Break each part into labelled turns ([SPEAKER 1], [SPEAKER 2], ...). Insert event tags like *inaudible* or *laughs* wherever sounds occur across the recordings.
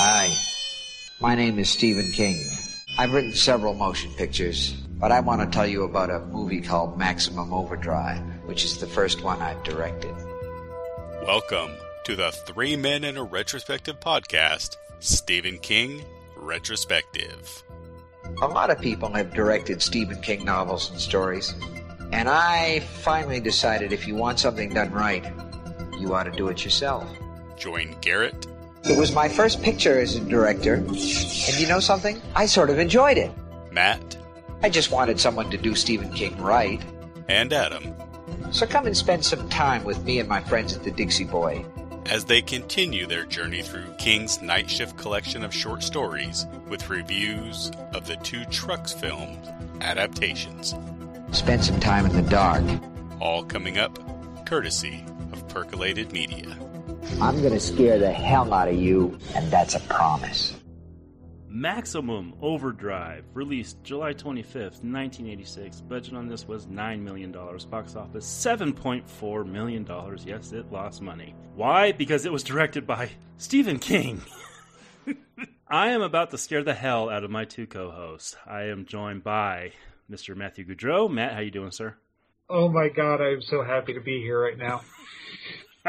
[SPEAKER 1] Hi, my name is Stephen King. I've written several motion pictures, but I want to tell you about a movie called Maximum Overdrive, which is the first one I've directed.
[SPEAKER 2] Welcome to the Three Men and a Retrospective podcast, Stephen King Retrospective.
[SPEAKER 1] A lot of people have directed Stephen King novels and stories, and I finally decided if you want something done right, you ought to do it yourself.
[SPEAKER 2] Join Garrett,
[SPEAKER 1] It was my first picture as a director, and you know something? I sort of enjoyed it.
[SPEAKER 2] Matt,
[SPEAKER 1] I just wanted someone to do Stephen King right.
[SPEAKER 2] and Adam
[SPEAKER 1] So come and spend some time with me and my friends at the Dixie Boy.
[SPEAKER 2] as they continue their journey through King's Night Shift collection of short stories with reviews of the two Trucks films adaptations,
[SPEAKER 1] Spend some time in the dark.
[SPEAKER 2] all coming up courtesy of Percolated Media.
[SPEAKER 1] I'm gonna scare the hell out of you, and that's a promise.
[SPEAKER 3] Maximum Overdrive, released July 25th, 1986. Budget on this was $9 million. Box office $7.4 million. Yes, it lost money. Why? Because it was directed by Stephen King. *laughs* I am about to scare the hell out of my two co-hosts. I am joined by Mr. Matthew Goudreau. Matt, how you doing, sir?
[SPEAKER 4] Oh my god, I am so happy to be here right now.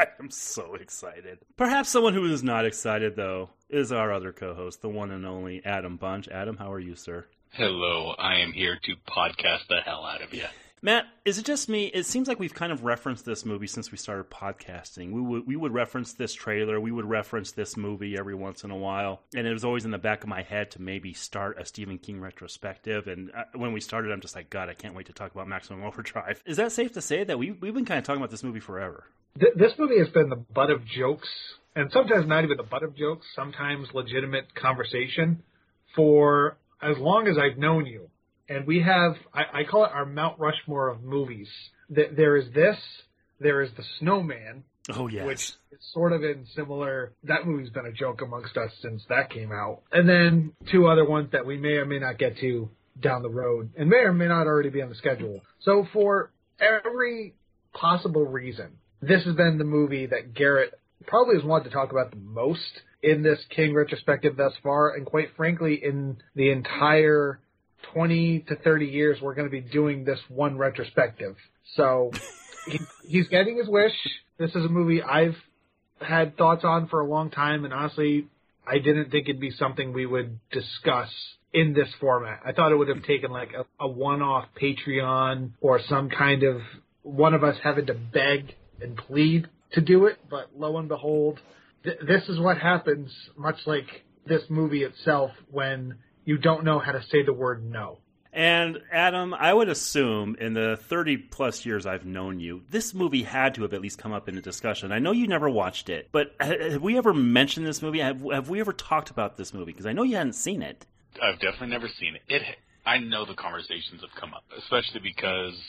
[SPEAKER 4] *laughs*
[SPEAKER 3] I am so excited. Perhaps someone who is not excited, though, is our other co-host, the one and only Adam Bunch. Adam, how are you, sir?
[SPEAKER 5] Hello, I am here to podcast the hell out of you.
[SPEAKER 3] Matt, is it just me? It seems like we've kind of referenced this movie since we started podcasting. We would we would reference this trailer, we would reference this movie every once in a while, and it was always in the back of my head to maybe start a Stephen King retrospective. And uh, when we started, I'm just like, God, I can't wait to talk about Maximum Overdrive. Is that safe to say that we we've been kind of talking about this movie forever?
[SPEAKER 4] Th- this movie has been the butt of jokes, and sometimes not even the butt of jokes, sometimes legitimate conversation for as long as I've known you. And we have, I, I call it our Mount Rushmore of movies. Th- There is this, there is The Snowman,
[SPEAKER 3] Oh yes.
[SPEAKER 4] which is sort of in similar. That movie's been a joke amongst us since that came out, and then two other ones that we may or may not get to down the road, and may or may not already be on the schedule. So for every possible reason, this has been the movie that Garrett probably has wanted to talk about the most in this King retrospective thus far, and quite frankly, in the entire 20 to 30 years we're going to be doing this one retrospective. So he, he's getting his wish. This is a movie I've had thoughts on for a long time, and honestly, I didn't think it'd be something we would discuss in this format. I thought it would have taken like a, a one-off Patreon or some kind of one of us having to beg and plead to do it, but lo and behold, th- this is what happens, much like this movie itself, when you don't know how to say the word no.
[SPEAKER 3] And Adam, I would assume in the 30 plus years I've known you, this movie had to have at least come up in a discussion. I know you never watched it, but have we ever mentioned this movie? Have, have we ever talked about this movie? Because I know you hadn't seen it.
[SPEAKER 5] I've definitely never seen it. It, I know the conversations have come up, especially because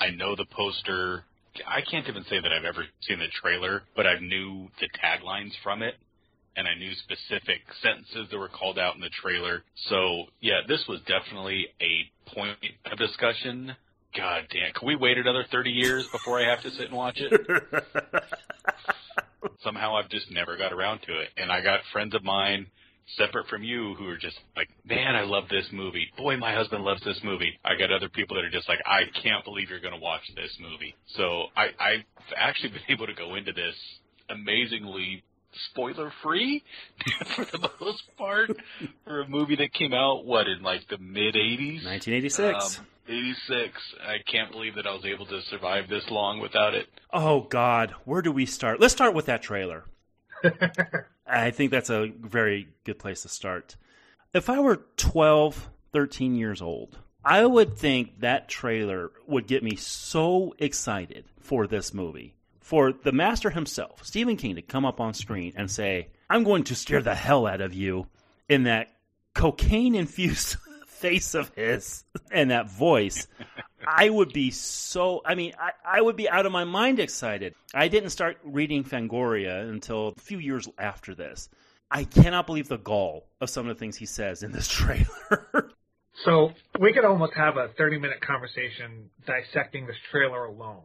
[SPEAKER 5] I know the poster. I can't even say that I've ever seen the trailer, but I knew the taglines from it, and I knew specific sentences that were called out in the trailer. So yeah, this was definitely a point of discussion. God damn, can we wait another 30 years before I have to sit and watch it? *laughs* somehow I've just never got around to it. And I got friends of mine separate from you who are just like, man, I love this movie. Boy, my husband loves this movie. I got other people that are just like, I can't believe you're going to watch this movie. So I, I've actually *laughs* been able to go into this amazingly spoiler free *laughs* for the most part *laughs* for a movie that came out, what, in like the mid 80s?
[SPEAKER 3] 1986.
[SPEAKER 5] Um, 86. I can't believe that I was able to survive this long without it.
[SPEAKER 3] oh, God. Where do we start? Let's start with that trailer. *laughs* I think that's a very good place to start. If I were 12, 13 years old, I would think that trailer would get me so excited for this movie. For the master himself, Stephen King, to come up on screen and say, I'm going to scare the hell out of you in that cocaine infused *laughs* face of his *laughs* and that voice. I would be so. I mean, I, I would be out of my mind excited. I didn't start reading Fangoria until a few years after this. I cannot believe the gall of some of the things he says in this *laughs* trailer.
[SPEAKER 4] So we could almost have a 30 minute conversation dissecting this trailer alone.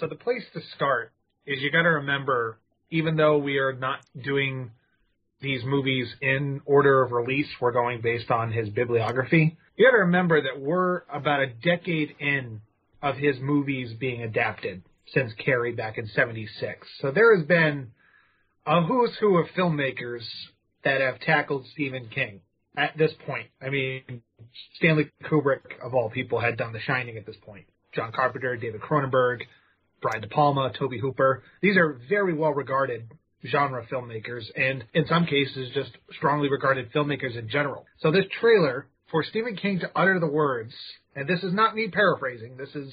[SPEAKER 4] So the place to start is you got to remember, even though we are not doing these movies in order of release. We're going based on his bibliography. You got to remember that we're about a decade in of his movies being adapted since Carrie back in 76. So there has been a who's who of filmmakers that have tackled Stephen King at this point. I mean, Stanley Kubrick, of all people, had done The Shining at this point. John Carpenter, David Cronenberg, Brian De Palma, Tobe Hooper. These are very well regarded genre filmmakers and in some cases just strongly regarded filmmakers in general. So this trailer for Stephen King to utter the words, and this is not me paraphrasing, this is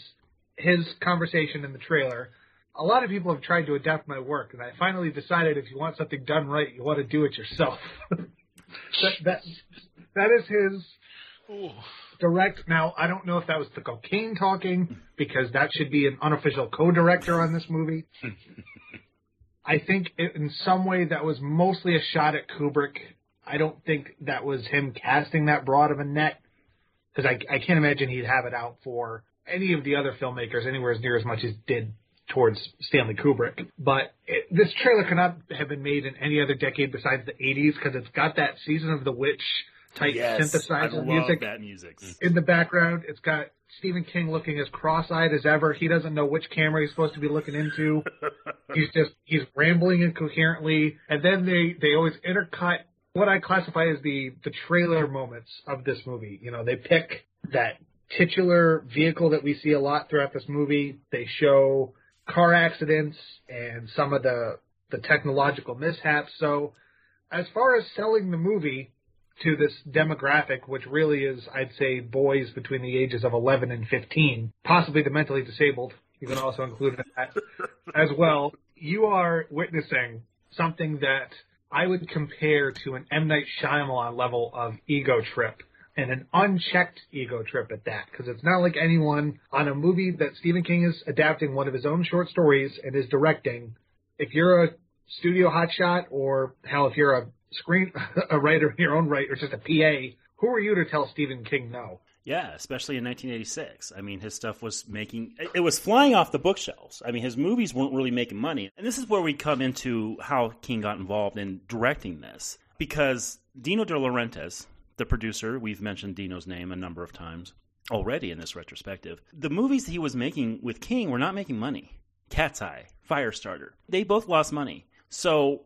[SPEAKER 4] his conversation in the trailer. A lot of people have tried to adapt my work, and I finally decided if you want something done right, you want to do it yourself. *laughs* that, that that is his Ooh. Direct. Now, I don't know if that was the cocaine talking, because that should be an unofficial co-director on this movie. *laughs* I think it, in some way that was mostly a shot at Kubrick. I don't think that was him casting that broad of a net, because I, I can't imagine he'd have it out for any of the other filmmakers anywhere as near as much as did towards Stanley Kubrick. But it, this trailer could not have been made in any other decade besides the 80s because it's got that Season of the Witch type
[SPEAKER 3] yes,
[SPEAKER 4] synthesizer music,
[SPEAKER 3] that music
[SPEAKER 4] in the background. It's got Stephen King looking as cross-eyed as ever. He doesn't know which camera he's supposed to be looking into. *laughs* he's just he's rambling incoherently, and then they they always intercut what I classify as the the trailer moments of this movie. You know, they pick that titular vehicle that we see a lot throughout this movie. They show car accidents and some of the the technological mishaps. So, as far as selling the movie, to this demographic, which really is, I'd say, boys between the ages of 11 and 15, possibly the mentally disabled. You can also include that *laughs* as well. You are witnessing something that I would compare to an M. Night Shyamalan level of ego trip and an unchecked ego trip at that, because it's not like anyone on a movie that Stephen King is adapting one of his own short stories and is directing. If you're a studio hotshot, or hell, if you're a screen *laughs* a writer in your own right or just a PA, who are you to tell Stephen King no?
[SPEAKER 3] Yeah, especially in 1986. I mean, his stuff was making it was flying off the bookshelves. I mean, his movies weren't really making money. And this is where we come into how King got involved in directing this because Dino De Laurentiis, the producer, we've mentioned Dino's name a number of times already in this retrospective. The movies he was making with King were not making money. Cat's Eye, Firestarter, they both lost money. So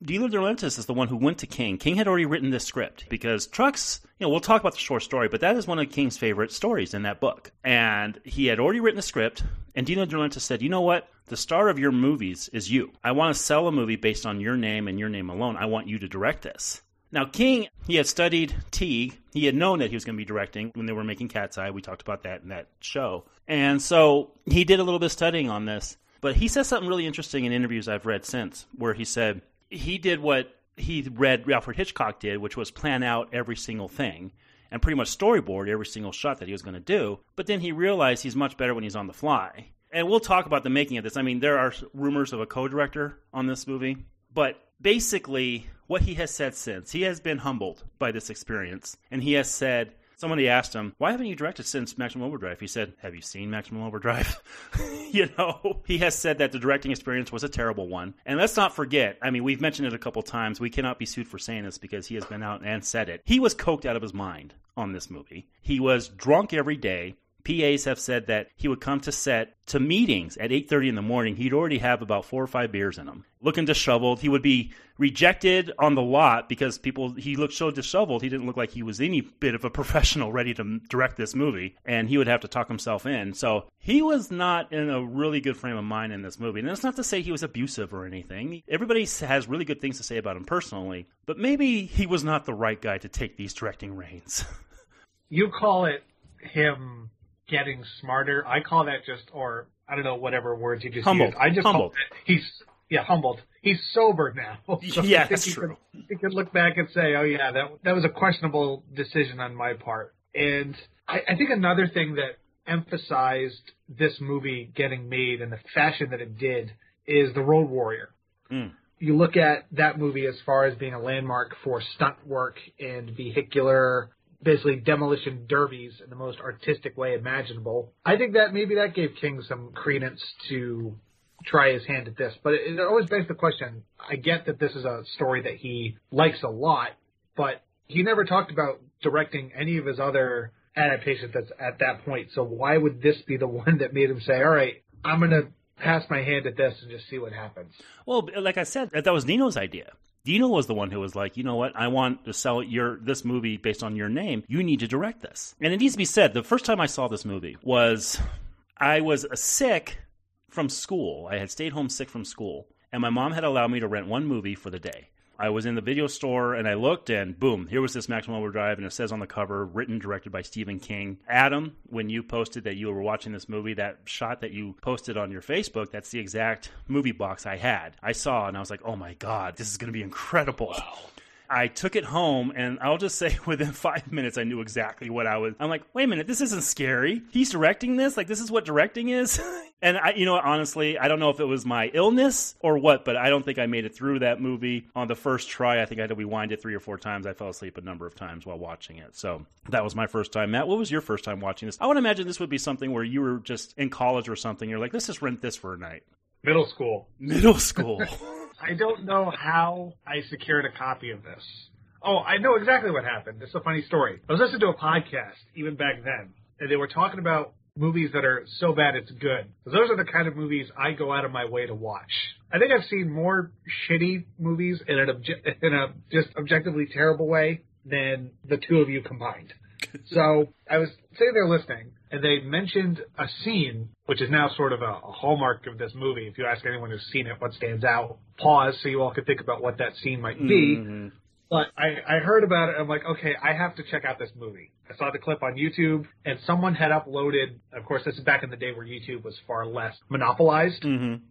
[SPEAKER 3] Dino De Laurentiis is the one who went to King. King had already written this script because Trucks, you know, we'll talk about the short story, but that is one of King's favorite stories in that book. And he had already written the script, and Dino De Laurentiis said, you know what? The star of your movies is you. I want to sell a movie based on your name and your name alone. I want you to direct this. Now, King, he had studied Teague. He had known that he was going to be directing when they were making Cat's Eye. We talked about that in that show. And so he did a little bit of studying on this. But he says something really interesting in interviews I've read since, where he said, he did what he read Alfred Hitchcock did, which was plan out every single thing and pretty much storyboard every single shot that he was going to do. But then he realized he's much better when he's on the fly. And we'll talk about the making of this. I mean, there are rumors of a co-director on this movie, but basically what he has said since, he has been humbled by this experience and he has said somebody asked him, "Why haven't you directed since Maximum Overdrive?" He said, "Have you seen Maximum Overdrive?" *laughs* you know, he has said that the directing experience was a terrible one. And let's not forget, I mean, we've mentioned it a couple times. We cannot be sued for saying this because he has been out and said it. He was coked out of his mind on this movie. He was drunk every day. PAs have said that he would come to set to meetings at 8:30 in the morning. He'd already have about four or five beers in him, looking disheveled. He would be rejected on the lot because people he looked so disheveled. He didn't look like he was any bit of a *laughs* professional ready to direct this movie, and he would have to talk himself in. So he was not in a really good frame of mind in this movie. And that's not to say he was abusive or anything. Everybody has really good things to say about him personally, but maybe he was not the right guy to take these directing reins. *laughs*
[SPEAKER 4] you call it him getting smarter. I call that just, or I don't know, whatever words you just
[SPEAKER 3] humbled.
[SPEAKER 4] used. I just
[SPEAKER 3] humbled.
[SPEAKER 4] he's, yeah, humbled. He's sober now. *laughs*
[SPEAKER 3] So *laughs* yeah, that's he true.
[SPEAKER 4] Could, he could look back and say, oh yeah, that, that was a questionable decision on my part. And I, I think another thing that emphasized this movie getting made in the fashion that it did is The Road Warrior.
[SPEAKER 3] Mm.
[SPEAKER 4] You look at that movie as far as being a landmark for stunt work and vehicular basically demolition derbies in the most artistic way imaginable. I think that maybe that gave King some credence to try his hand at this. But it, it always begs the question. I get that this is a story that he likes a lot, but he never talked about directing any of his other adaptations that's at that point. So why would this be the *laughs* one that made him say, "All right, I'm going to pass my hand at this and just see what happens"?
[SPEAKER 3] Well, like I said, that was Dino's idea. Dino was the one who was like, you know what, I want to sell your this movie based on your name. You need to direct this. And it needs to be said, the first time I saw this movie was I was sick from school. I had stayed home sick from school, and my mom had allowed me to rent one movie for the day. I was in the video store and I looked and boom, here was this Maximum Overdrive and it says on the cover, written, directed by Stephen King. Adam, when you posted that you were watching this movie, that shot that you posted on your Facebook, that's the exact movie box I had. I saw and I was like, oh my God, this is going to be incredible. Wow. I took it home, and I'll just say *laughs* within five minutes, I knew exactly what I was. I'm like, wait a minute, this isn't scary. He's directing this? Like, this is what directing is? *laughs* and I, you know, honestly, I don't know if it was my illness or what, but I don't think I made it through that movie on the first try. I think I had to rewind it three or four times. I fell asleep a number of times while watching it. So that was my first time. Matt, what was your first time watching this? I would imagine this would be something where you were just in college or something. You're like, let's just rent this for a night.
[SPEAKER 4] Middle school.
[SPEAKER 3] Middle school. *laughs*
[SPEAKER 4] I don't know how I secured a copy of this. Oh, I know exactly what happened. This is a funny story. I was listening to a podcast even back then, and they were talking about movies that are so bad it's good. Those are the kind of movies I go out of my way to watch. I think I've seen more shitty movies in an obje- in a just objectively terrible way than the two of you combined. *laughs* so I was sitting there listening, and they mentioned a scene, which is now sort of a, a, hallmark of this movie. If you ask anyone who's seen it what stands out, pause so you all can think about what that scene might be. Mm-hmm. But I, I heard about it. I'm like, okay, I have to check out this movie. I saw the clip on YouTube, and someone had uploaded. Of course, this is back in the day where YouTube was far less monopolized.
[SPEAKER 3] Mm-hmm.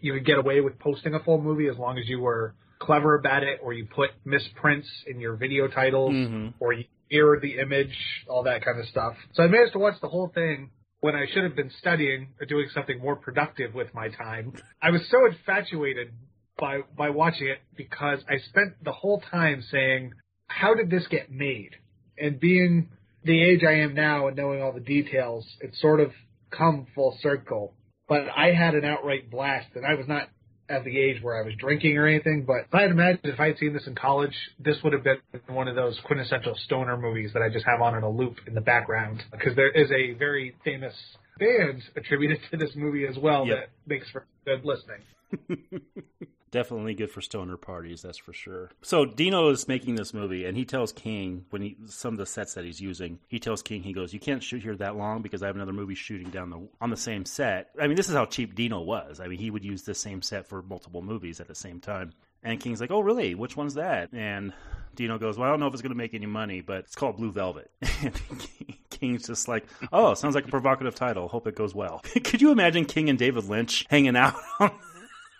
[SPEAKER 4] You could get away with posting a full movie as long as you were clever about it, or you put misprints in your video titles,
[SPEAKER 3] mm-hmm.
[SPEAKER 4] or you mirrored the image, all that kind of stuff. So I managed to watch the whole thing when I should have been studying or doing something more productive with my time. I was so infatuated by by watching it because I spent the whole time saying, "How did this get made?" And being the age I am now and knowing all the details, it's sort of come full circle. But I had an outright blast, and I was not at the age where I was drinking or anything. But I had imagined if I had seen this in college, this would have been one of those quintessential stoner movies that I just have on in a loop in the background. Because there is a very famous band attributed to this movie as well yep. that makes for good listening. *laughs*
[SPEAKER 3] Definitely good for stoner parties, that's for sure. So Dino is making this movie, and he tells King when he some of the sets that he's using, he tells King he goes, "You can't shoot here that long because I have another movie shooting down the on the same set." I mean, this is how cheap Dino was. I mean, he would use the same set for multiple movies at the same time. And King's like, "Oh, really? Which one's that?" And Dino goes, "Well, I don't know if it's going to make any money, but it's called Blue Velvet." *laughs* And *laughs* King's just like, "Oh, sounds like a provocative title. Hope it goes well." Could you imagine King and David Lynch hanging out on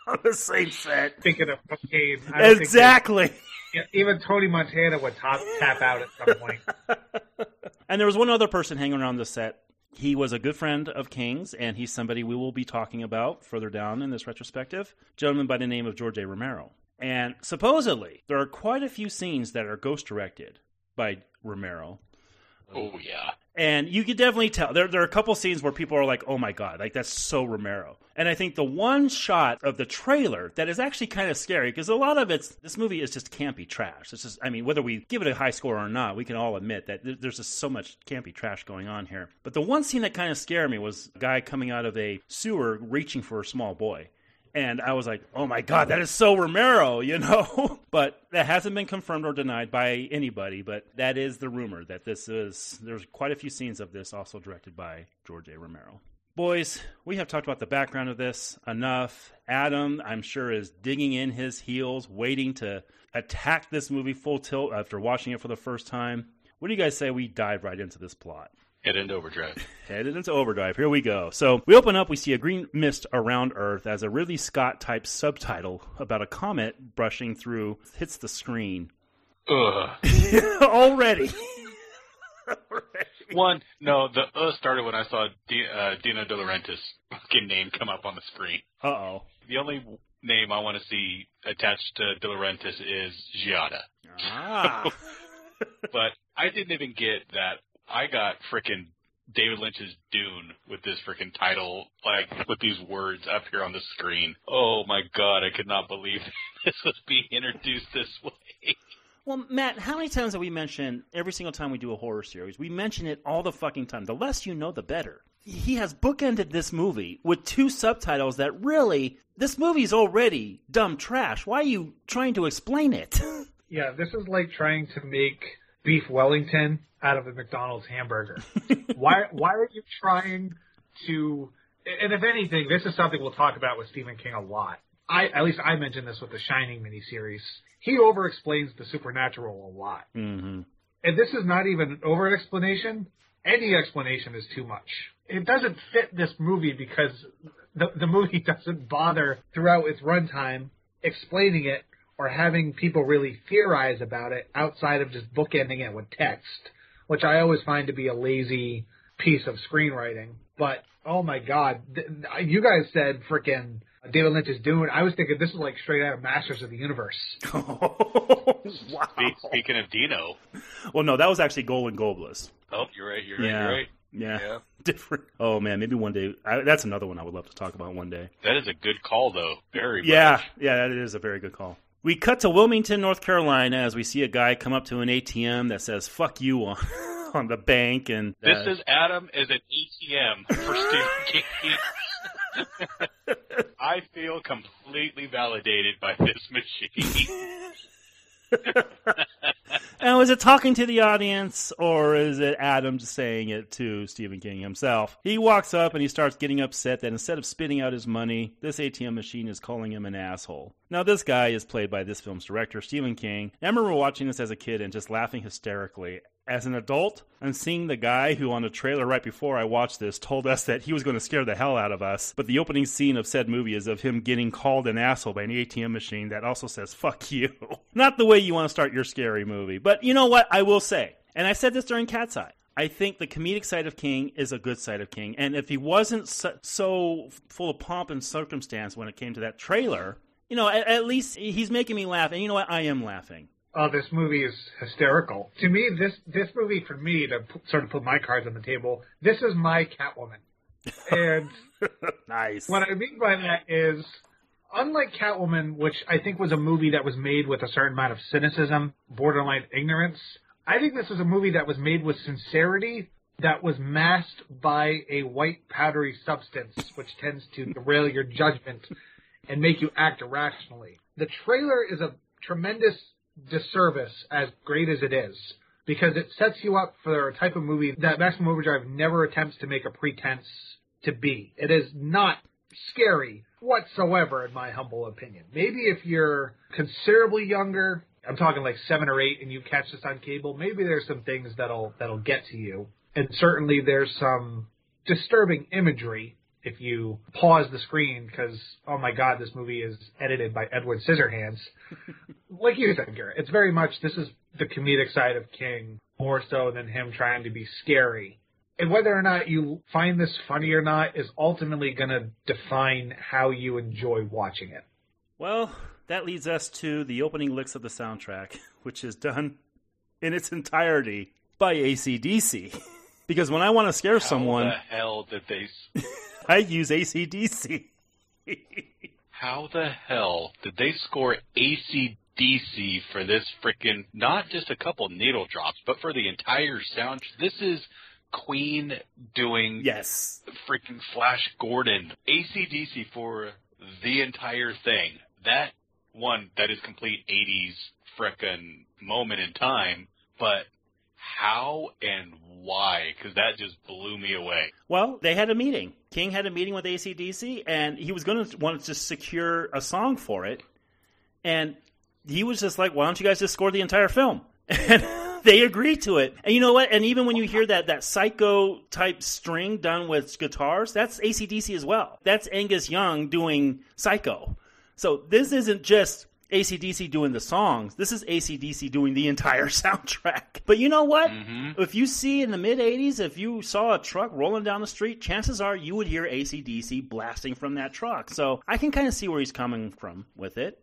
[SPEAKER 3] *laughs* on the same set.
[SPEAKER 4] Thinking of cocaine.
[SPEAKER 3] Exactly.
[SPEAKER 4] even Tony Montana would top, tap out at some point. *laughs*
[SPEAKER 3] and there was one other person hanging around the set. He was a good friend of King's, and he's somebody we will be talking about further down in this retrospective. Gentleman by the name of George A. Romero. And supposedly, there are quite a few scenes that are ghost directed by Romero.
[SPEAKER 5] Oh yeah.
[SPEAKER 3] And you can definitely tell there there are a couple scenes where people are like, "Oh my god, like that's so Romero." And I think the one shot of the trailer that is actually kind of scary because a lot of it's this movie is just campy trash. It's just I mean, whether we give it a high score or not, we can all admit that there's just so much campy trash going on here. But the one scene that kind of scared me was a guy coming out of a sewer reaching for a small boy and I was like, "Oh my god, that is so Romero," *laughs* you know. but that hasn't been confirmed or denied by anybody. But that is the rumor that this is. There's quite a few scenes of this also directed by George A. Romero. Boys, we have talked about the background of this enough. Adam, I'm sure, is digging in his heels, waiting to attack this movie full tilt after watching it for the first time. What do you guys say we dive right into this plot?
[SPEAKER 5] Head into overdrive. *laughs*
[SPEAKER 3] Headed into overdrive. Here we go. So we open up, we see a green mist around Earth as a Ridley Scott type subtitle about a comet brushing through hits the screen.
[SPEAKER 5] Ugh. *laughs* *laughs*
[SPEAKER 3] Already.
[SPEAKER 5] One, no, the uh started when I saw D- uh, Dino De Laurentiis fucking name come up on the screen.
[SPEAKER 3] Uh oh.
[SPEAKER 5] The only name I want to see attached to De Laurentiis is Giada.
[SPEAKER 3] Ah.
[SPEAKER 5] but I didn't even get that I got freaking David Lynch's Dune with this freaking title, like with these words up here on the screen. Oh my god, I could not believe *laughs* this was being introduced this way.
[SPEAKER 3] Well, Matt, how many times have we mentioned every single time we do a horror series? We mention it all the fucking time. The less you know, the better. He has bookended this movie with two subtitles that really, this movie's already dumb trash. Why are you trying to explain it? *laughs*
[SPEAKER 4] Yeah, this is like trying to make beef Wellington out of a McDonald's hamburger. *laughs* why why are you trying to and if anything, this is something we'll talk about with Stephen King a lot. I at least I mentioned this with the Shining miniseries. He over explains the supernatural a lot.
[SPEAKER 3] mm-hmm.
[SPEAKER 4] And this is not even an over explanation. Any explanation is too much. It doesn't fit this movie because the, the movie *laughs* doesn't bother throughout its runtime explaining it or having people really theorize about it outside of just bookending it with text, which I always find to be a lazy piece of screenwriting. But oh my god, th- you guys said frickin' David Lynch's Dune. I was thinking this is like straight out of Masters of the Universe. *laughs*
[SPEAKER 3] wow.
[SPEAKER 5] Spe- Speaking of Dino,
[SPEAKER 3] Well, no, that was actually Golan-Globus.
[SPEAKER 5] oh, you're right, you're right,
[SPEAKER 3] Yeah.
[SPEAKER 5] you're right.
[SPEAKER 3] Yeah.
[SPEAKER 5] Yeah. *laughs*
[SPEAKER 3] Different. Oh, man, maybe one day. I, that's another one I would love to talk about one day.
[SPEAKER 5] That is a good call, though. Very
[SPEAKER 3] Yeah,
[SPEAKER 5] much.
[SPEAKER 3] yeah, that is a very good call. We cut to Wilmington, North Carolina, as we see a guy come up to an ATM that says "fuck you" on, *laughs* on the bank, and
[SPEAKER 5] This
[SPEAKER 3] uh,
[SPEAKER 5] is Adam is an ATM for Stephen King. *laughs* I feel completely validated by this machine. *laughs* *laughs*
[SPEAKER 3] Now, is it talking to the audience or is it Adam just saying it to Stephen King himself? He walks up and he starts getting upset that instead of spitting out his money, this ATM machine is calling him an asshole. Now, this guy is played by this film's director, Stephen King. I remember watching this as a kid and just laughing hysterically. As an adult, I'm seeing the guy who on the trailer right before I watched this told us that he was going to scare the hell out of us. But the opening scene of said movie is of him getting called an asshole by an ATM machine that also says fuck you. *laughs* Not the way you want to start your scary movie. But you know what? I will say, and I said this during Cat's Eye. I think the comedic side of King is a good side of King. And if he wasn't so, so full of pomp and circumstance when it came to that trailer, you know, at, at least he's making me laugh. And you know what? I am laughing.
[SPEAKER 4] Oh, this movie is hysterical. To me, this this movie for me to p- sort of put my cards on the table. This is my Catwoman, and *laughs*
[SPEAKER 3] nice.
[SPEAKER 4] what I mean by that is, unlike Catwoman, which I think was a movie that was made with a certain amount of cynicism, borderline ignorance. I think this was a movie that was made with sincerity that was masked by a white powdery substance, which tends to *laughs* derail your judgment and make you act irrationally. The trailer is a tremendous disservice, as great as it is, because it sets you up for a type of movie that Maximum Overdrive never attempts to make a pretense to be. It is not scary whatsoever, in my humble opinion. Maybe if you're considerably younger, I'm talking like seven or eight, and you catch this on cable, maybe there's some things that'll that'll get to you, and certainly there's some disturbing imagery if you pause the screen because oh my god, this movie is edited by Edward Scissorhands. *laughs* like you said, Garrett, it's very much this is the comedic side of King more so than him trying to be scary. And whether or not you find this funny or not is ultimately going to define how you enjoy watching it.
[SPEAKER 3] Well, that leads us to the opening licks of the soundtrack, *laughs* which is done in its entirety by ACDC. *laughs* because when I want to scare someone,
[SPEAKER 5] How the hell did they?
[SPEAKER 3] I use ACDC.
[SPEAKER 5] How the hell did they score ACDC for this freaking? Not just a couple needle drops, but for the entire sound. This is Queen doing
[SPEAKER 3] yes.
[SPEAKER 5] freaking Flash Gordon. ACDC for the entire thing. That one, that is complete 80s frickin' moment in time, but how and why? Because that just blew me away.
[SPEAKER 3] Well, they had a meeting. King had a meeting with ACDC, and he was going to want to secure a song for it. And he was just like, why don't you guys just score the entire film? *laughs* And they agreed to it. And you know what? And even when you hear that, that psycho type string done with guitars, that's ACDC as well. That's Angus Young doing psycho. So this isn't just ACDC doing the songs. This is ACDC doing the entire *laughs* soundtrack. But you know what? If you see in the mid 80s, if you saw a truck rolling down the street, chances are you would hear ACDC blasting from that truck. So I can kind of see where he's coming from with it.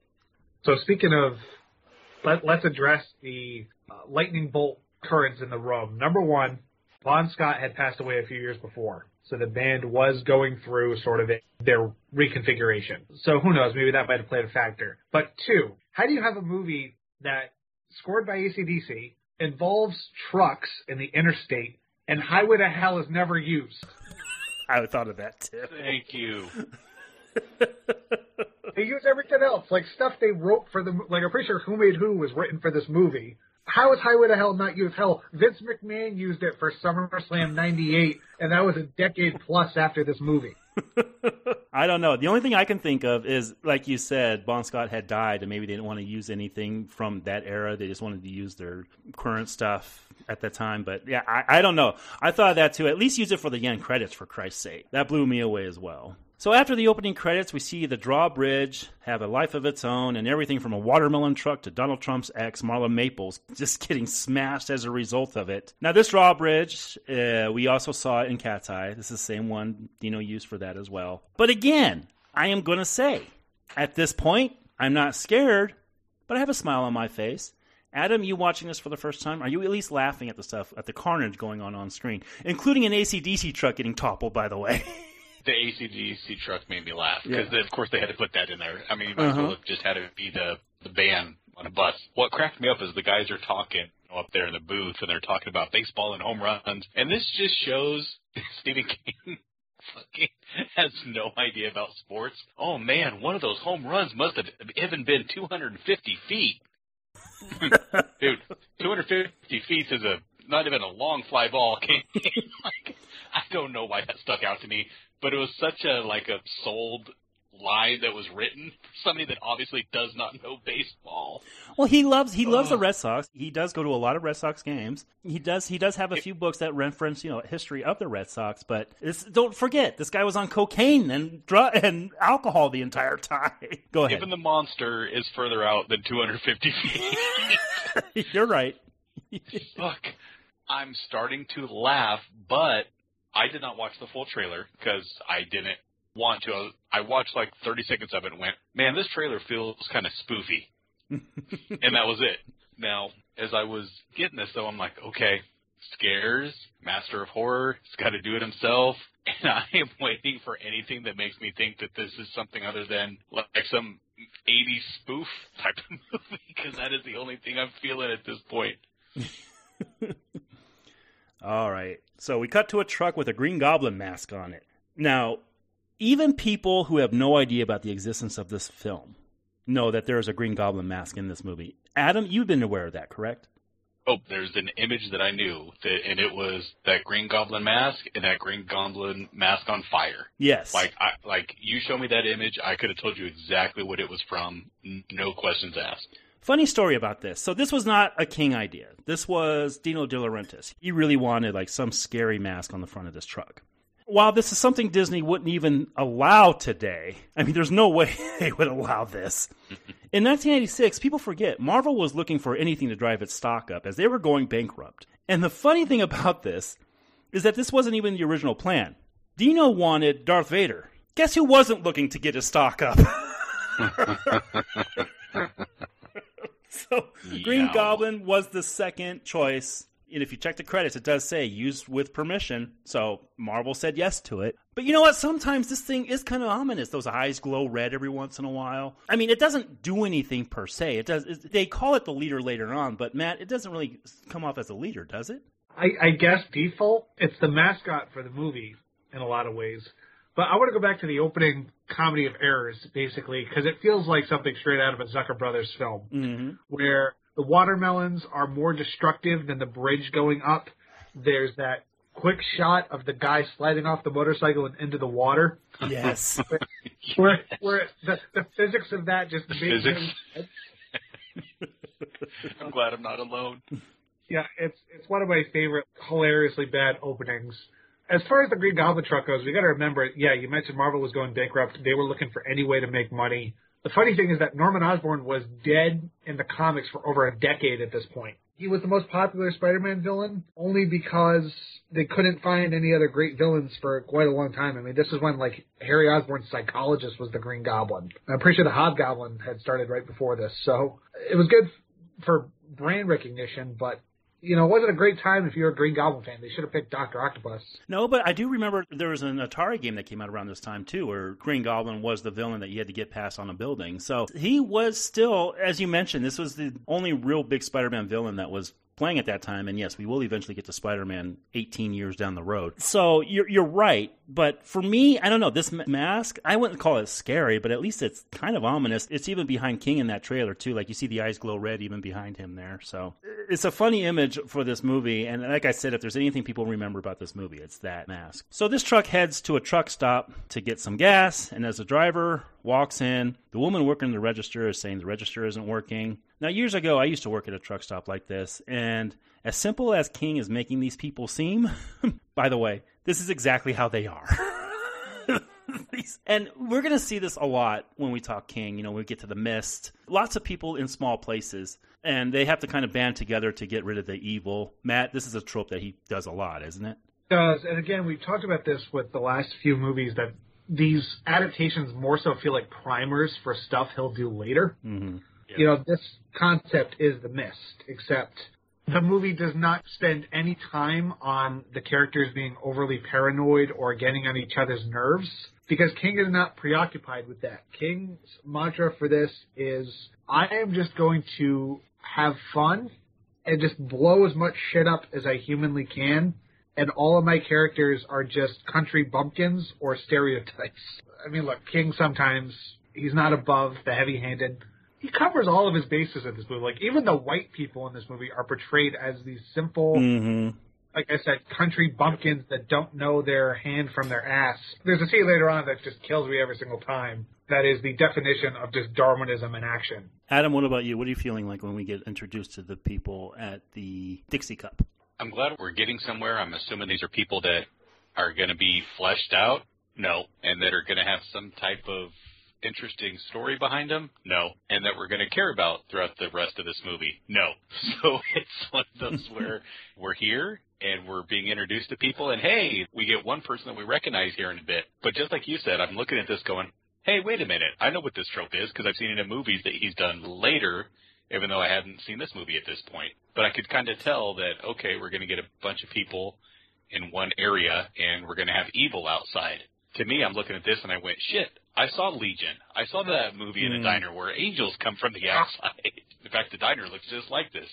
[SPEAKER 4] So speaking of, let, let's address the uh, lightning bolt currents in the room. Number one, Bon Scott had passed away a few years before. So the band was going through sort of their reconfiguration. So who knows? Maybe that might have played a factor. But two, how do you have a movie that scored by ACDC involves trucks in the interstate and Highway to Hell is never used?
[SPEAKER 3] I thought of that too.
[SPEAKER 5] Thank you.
[SPEAKER 4] they use everything else, like stuff they wrote for the. Like I'm pretty sure Who Made Who was written for this movie. How is Highway to Hell not used? Hell, Vince McMahon used it for SummerSlam '98, and that was a decade plus after this movie. *laughs*
[SPEAKER 3] I don't know. The only thing I can think of is, like you said, Bon Scott had died, and maybe they didn't want to use anything from that era. They just wanted to use their current stuff at the time. But yeah, I, I don't know. I thought of that too. At least use it for the end credits, for Christ's sake. That blew me away as well. So after the opening credits, we see the drawbridge have a life of its own, and everything from a watermelon truck to Donald Trump's ex, Marla Maples, *laughs* just getting smashed as a result of it. Now, this drawbridge, uh, we also saw it in Cat's Eye. This is the same one Dino used for that as well. But again, I am going to say, at this point, I'm not scared, but I have a smile on my face. Adam, you watching this for the first time? Are you at least laughing at the stuff, at the carnage going on on screen, including an ACDC truck getting toppled, by the way? *laughs*
[SPEAKER 5] the ACDC truck made me laugh because yeah. of course they had to put that in there. I mean, you might
[SPEAKER 3] uh-huh.
[SPEAKER 5] as well have just had it be the the band on a bus. What cracked me up is the guys are talking up there in the booth and they're talking about baseball and home runs, and this just shows *laughs* Stephen King *laughs* fucking has no idea about sports. Oh man, one of those home runs must have even been 250 feet. *laughs* Dude, 250 feet is a not even a long fly ball. *laughs* like, I don't know why that stuck out to me but it was such a like a sold lie that was written for somebody that obviously does not know baseball.
[SPEAKER 3] Well, he loves he loves the uh. Red Sox. He does go to a lot of Red Sox games. He does he does have a few books that reference you know history of the Red Sox. But don't forget this guy was on cocaine and drug and alcohol the entire time. *laughs* go ahead.
[SPEAKER 5] Even the monster is further out than 250
[SPEAKER 3] feet. *laughs* You're right.
[SPEAKER 5] Look, I'm starting to laugh, but I did not watch the full trailer because I didn't want to. I watched like 30 seconds of it and went, man, this trailer feels kind of spoofy. *laughs* and that was it. Now, as I was getting this, though, I'm like, okay, scares, master of horror, he's got to do it himself. *laughs* And I am waiting for anything that makes me think that this is something other than like some 80s spoof type of *laughs* movie, because that is the only thing I'm feeling at this point.
[SPEAKER 3] All right. So we cut to a truck with a Green Goblin mask on it. Now, even people who have no idea about the existence of this film know that there is a Green Goblin mask in this movie. Adam, you've been aware of that, correct?
[SPEAKER 5] Oh, there's an image that I knew, that, and it was that Green Goblin mask and that Green Goblin mask on fire.
[SPEAKER 3] Yes.
[SPEAKER 5] Like, I, like you show me that image, I could have told you exactly what it was from, no questions asked.
[SPEAKER 3] Funny story about this. So this was not a King idea. This was Dino De Laurentiis. He really wanted like some scary mask on the front of this truck. While this is something Disney wouldn't even allow today, I mean, there's no way *laughs* they would allow this. In 1986, people forget Marvel was looking for anything to drive its stock up as they were going bankrupt. And the funny thing about this is that this wasn't even the original plan. Dino wanted Darth Vader. Guess who wasn't looking to get his stock up? *laughs* *laughs* *laughs* so Green Goblin was the second choice. And if you check the credits, it does say used with permission. So Marvel said yes to it. But you know what? Sometimes this thing is kind of ominous. Those eyes glow red every once in a while. I mean, it doesn't do anything per se. It does. It, they call it the leader later on, but Matt, it doesn't really come off as a leader, does it?
[SPEAKER 4] I, I guess default. It's the mascot for the movie in a lot of ways. But I want to go back to the opening comedy of errors, basically, because it feels like something straight out of a Zucker Brothers film,
[SPEAKER 3] mm-hmm.
[SPEAKER 4] where the watermelons are more destructive than the bridge going up. There's that quick shot of the guy sliding off the motorcycle and into the water.
[SPEAKER 3] Yes. *laughs*
[SPEAKER 4] where, where the, the physics of that just makes
[SPEAKER 5] physics. *laughs* I'm glad I'm not alone.
[SPEAKER 4] Yeah, it's it's one of my favorite hilariously bad openings as far as the Green Goblin truck goes, we got to remember, yeah, you mentioned Marvel was going bankrupt. They were looking for any way to make money. The funny thing is that Norman Osborn was dead in the comics for over a decade at this point. He was the most popular Spider-Man villain only because they couldn't find any other great villains for quite a long time. I mean, this is when like Harry Osborn's psychologist was the Green Goblin. I'm pretty sure the Hobgoblin had started right before this, so it was good for brand recognition, but you know, it wasn't a great time if you're a Green Goblin fan. They should have picked Doctor Octopus.
[SPEAKER 3] No, but I do remember there was an Atari game that came out around this time too, where Green Goblin was the villain that you had to get past on a building. So he was still, as you mentioned, this was the only real big Spider-Man villain that was playing at that time. And yes, we will eventually get to Spider-Man 18 years down the road. So you're you're right, but for me, I don't know this mask. I wouldn't call it scary, but at least it's kind of ominous. It's even behind King in that trailer too. Like you see the eyes glow red even behind him there. So it's a funny image for this movie. And like I said, if there's anything people remember about this movie, it's that mask. So this truck heads to a truck stop to get some gas, and as the driver walks in, the woman working the register is saying the register isn't working. Now, years ago, I used to work at a truck stop like this, and as simple as King is making these people seem, *laughs* by the way, this is exactly how they are. and we're going to see this a lot when we talk King. You know, we get to the mist. Lots of people in small places, and they have to kind of band together to get rid of the evil. Matt, this is a trope that he does a lot, isn't it?
[SPEAKER 4] Does and again, we've talked about this with the last few movies that these adaptations more so feel like primers for stuff he'll do later.
[SPEAKER 3] Mm-hmm.
[SPEAKER 4] Yeah. You know, this concept is the mist, except the movie does not spend any time on the characters being overly paranoid or getting on each other's nerves because King is not preoccupied with that. King's mantra for this is I am just going to have fun and just blow as much shit up as I humanly can and all of my characters are just country bumpkins or stereotypes. I mean, look, King sometimes he's not above the heavy-handed. He covers all of his bases in this movie. Like even the white people in this movie are portrayed as these simple,
[SPEAKER 3] mm-hmm.
[SPEAKER 4] like I said, country bumpkins that don't know their hand from their ass. There's a scene later on that just kills me every single time. That is the definition of just Darwinism in action.
[SPEAKER 3] Adam, what about you? What are you feeling like when we get introduced to the people at the Dixie Cup?
[SPEAKER 5] I'm glad we're getting somewhere. I'm assuming these are people that are going to be fleshed out. No. And that are going to have some type of interesting story behind them? No. And that we're going to care about throughout the rest of this movie? No. *laughs* So it's one of those where we're here and we're being introduced to people and hey, we get one person that we recognize here in a bit. But just like you said, I'm looking at this going, hey, wait a minute. I know what this trope is because I've seen it in movies that he's done later even though I hadn't seen this movie at this point. But I could kind of tell that, okay, we're going to get a bunch of people in one area and we're going to have evil outside. To me, I'm looking at this and I went, shit, I saw Legion. I saw that movie in a hmm. diner where angels come from the outside. *laughs* in fact, the diner looks just like this.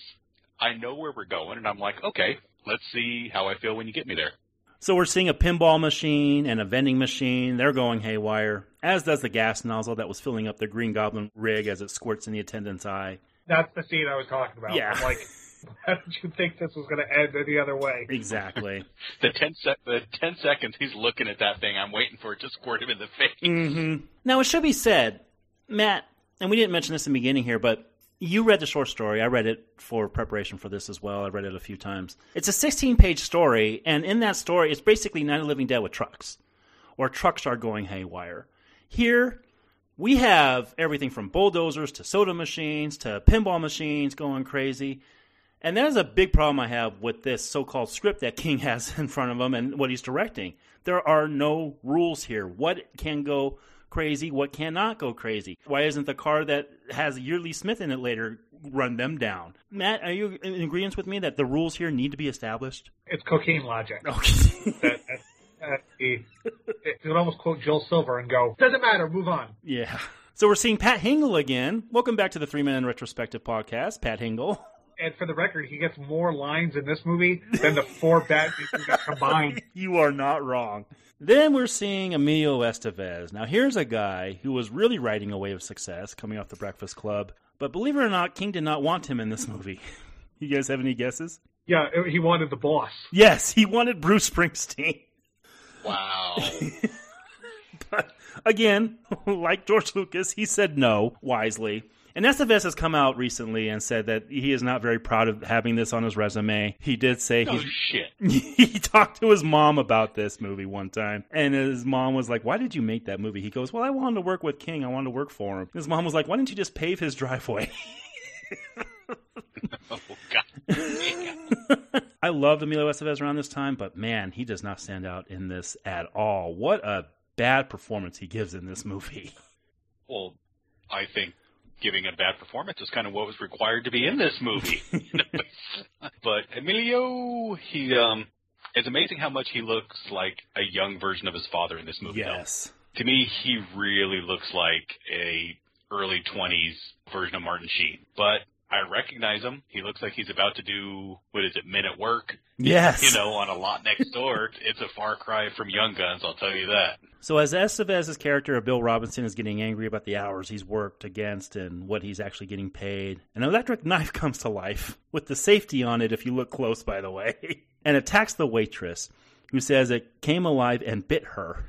[SPEAKER 5] I know where we're going and I'm like, okay, let's see how I feel when you get me there.
[SPEAKER 3] So we're seeing a pinball machine and a vending machine. They're going haywire, as does the gas nozzle that was filling up the Green Goblin rig as it squirts in the attendant's eye.
[SPEAKER 4] That's the scene I was talking about.
[SPEAKER 3] Yeah.
[SPEAKER 4] Like, *laughs* *laughs* how did you think this was going to end any other way?
[SPEAKER 3] Exactly. *laughs*
[SPEAKER 5] the ten se- the ten seconds he's looking at that thing, I'm waiting for it to squirt him in the face.
[SPEAKER 3] Mm-hmm. Now it should be said, Matt, and we didn't mention this in the beginning here, but you read the short story. I read it for preparation for this as well. I read it a few times. It's a 16 page story, and in that story, it's basically Night of Living Dead with trucks, or trucks are going haywire. Here, we have everything from bulldozers to soda machines to pinball machines going crazy. And that is a big problem I have with this so called script that King *laughs* has in front of him and what he's directing. There are no rules here. What can go crazy? What cannot go crazy? Why isn't the car that has Yeardley Smith in it later run them down? Matt, are you in agreement with me that the rules here need to be established?
[SPEAKER 4] It's cocaine logic. *laughs*
[SPEAKER 3] Okay.
[SPEAKER 4] that, uh, you could almost quote Joel Silver and go, "Doesn't matter, move on."
[SPEAKER 3] Yeah. So we're seeing Pat Hingle again. Welcome back to the Three Men in Retrospective podcast, Pat Hingle. *laughs*
[SPEAKER 4] And for the record, he gets more lines in this movie than the four *laughs* bad people combined.
[SPEAKER 3] you are not wrong. Then we're seeing Emilio Estevez. Now, here's a guy who was really riding a wave of success coming off the Breakfast Club. But believe it or not, King did not want him in this movie. *laughs* you guys have any guesses?
[SPEAKER 4] Yeah, uh, he wanted the boss.
[SPEAKER 3] Yes, he wanted Bruce Springsteen. *laughs*
[SPEAKER 5] Wow.
[SPEAKER 3] but again, like George Lucas, he said no wisely. And Estevez has come out recently and said that he is not very proud of having this on his resume. He did say
[SPEAKER 5] oh,
[SPEAKER 3] he's,
[SPEAKER 5] shit. *laughs*
[SPEAKER 3] he talked to his mom about this movie one time, and his mom was like, "Why did you make that movie?" He goes, "Well, I wanted to work with King. I wanted to work for him." His mom was like, "Why didn't you just pave his driveway?" *laughs*
[SPEAKER 5] oh God. *laughs*
[SPEAKER 3] I loved Emilio Estevez around this time, but man, he does not stand out in this at all. What a bad performance he gives in this movie.
[SPEAKER 5] Well, I think giving a bad performance is kind of what was required to be in this movie. *laughs* but Emilio, he um, it's amazing how much he looks like a young version of his father in this movie.
[SPEAKER 3] Yes.
[SPEAKER 5] Though. To me, he really looks like a early 20s version of Martin Sheen. But I recognize him. He looks like he's about to do what is it, Men at Work?
[SPEAKER 3] Yes.
[SPEAKER 5] You know, on a lot next door. *laughs* it's a far cry from Young Guns, I'll tell you that.
[SPEAKER 3] So as Estevez's character of Bill Robinson is getting angry about the hours he's worked against and what he's actually getting paid, an electric *laughs* knife comes to life with the safety on it if you look close by the way, *laughs* and attacks the waitress who says it came alive and bit her.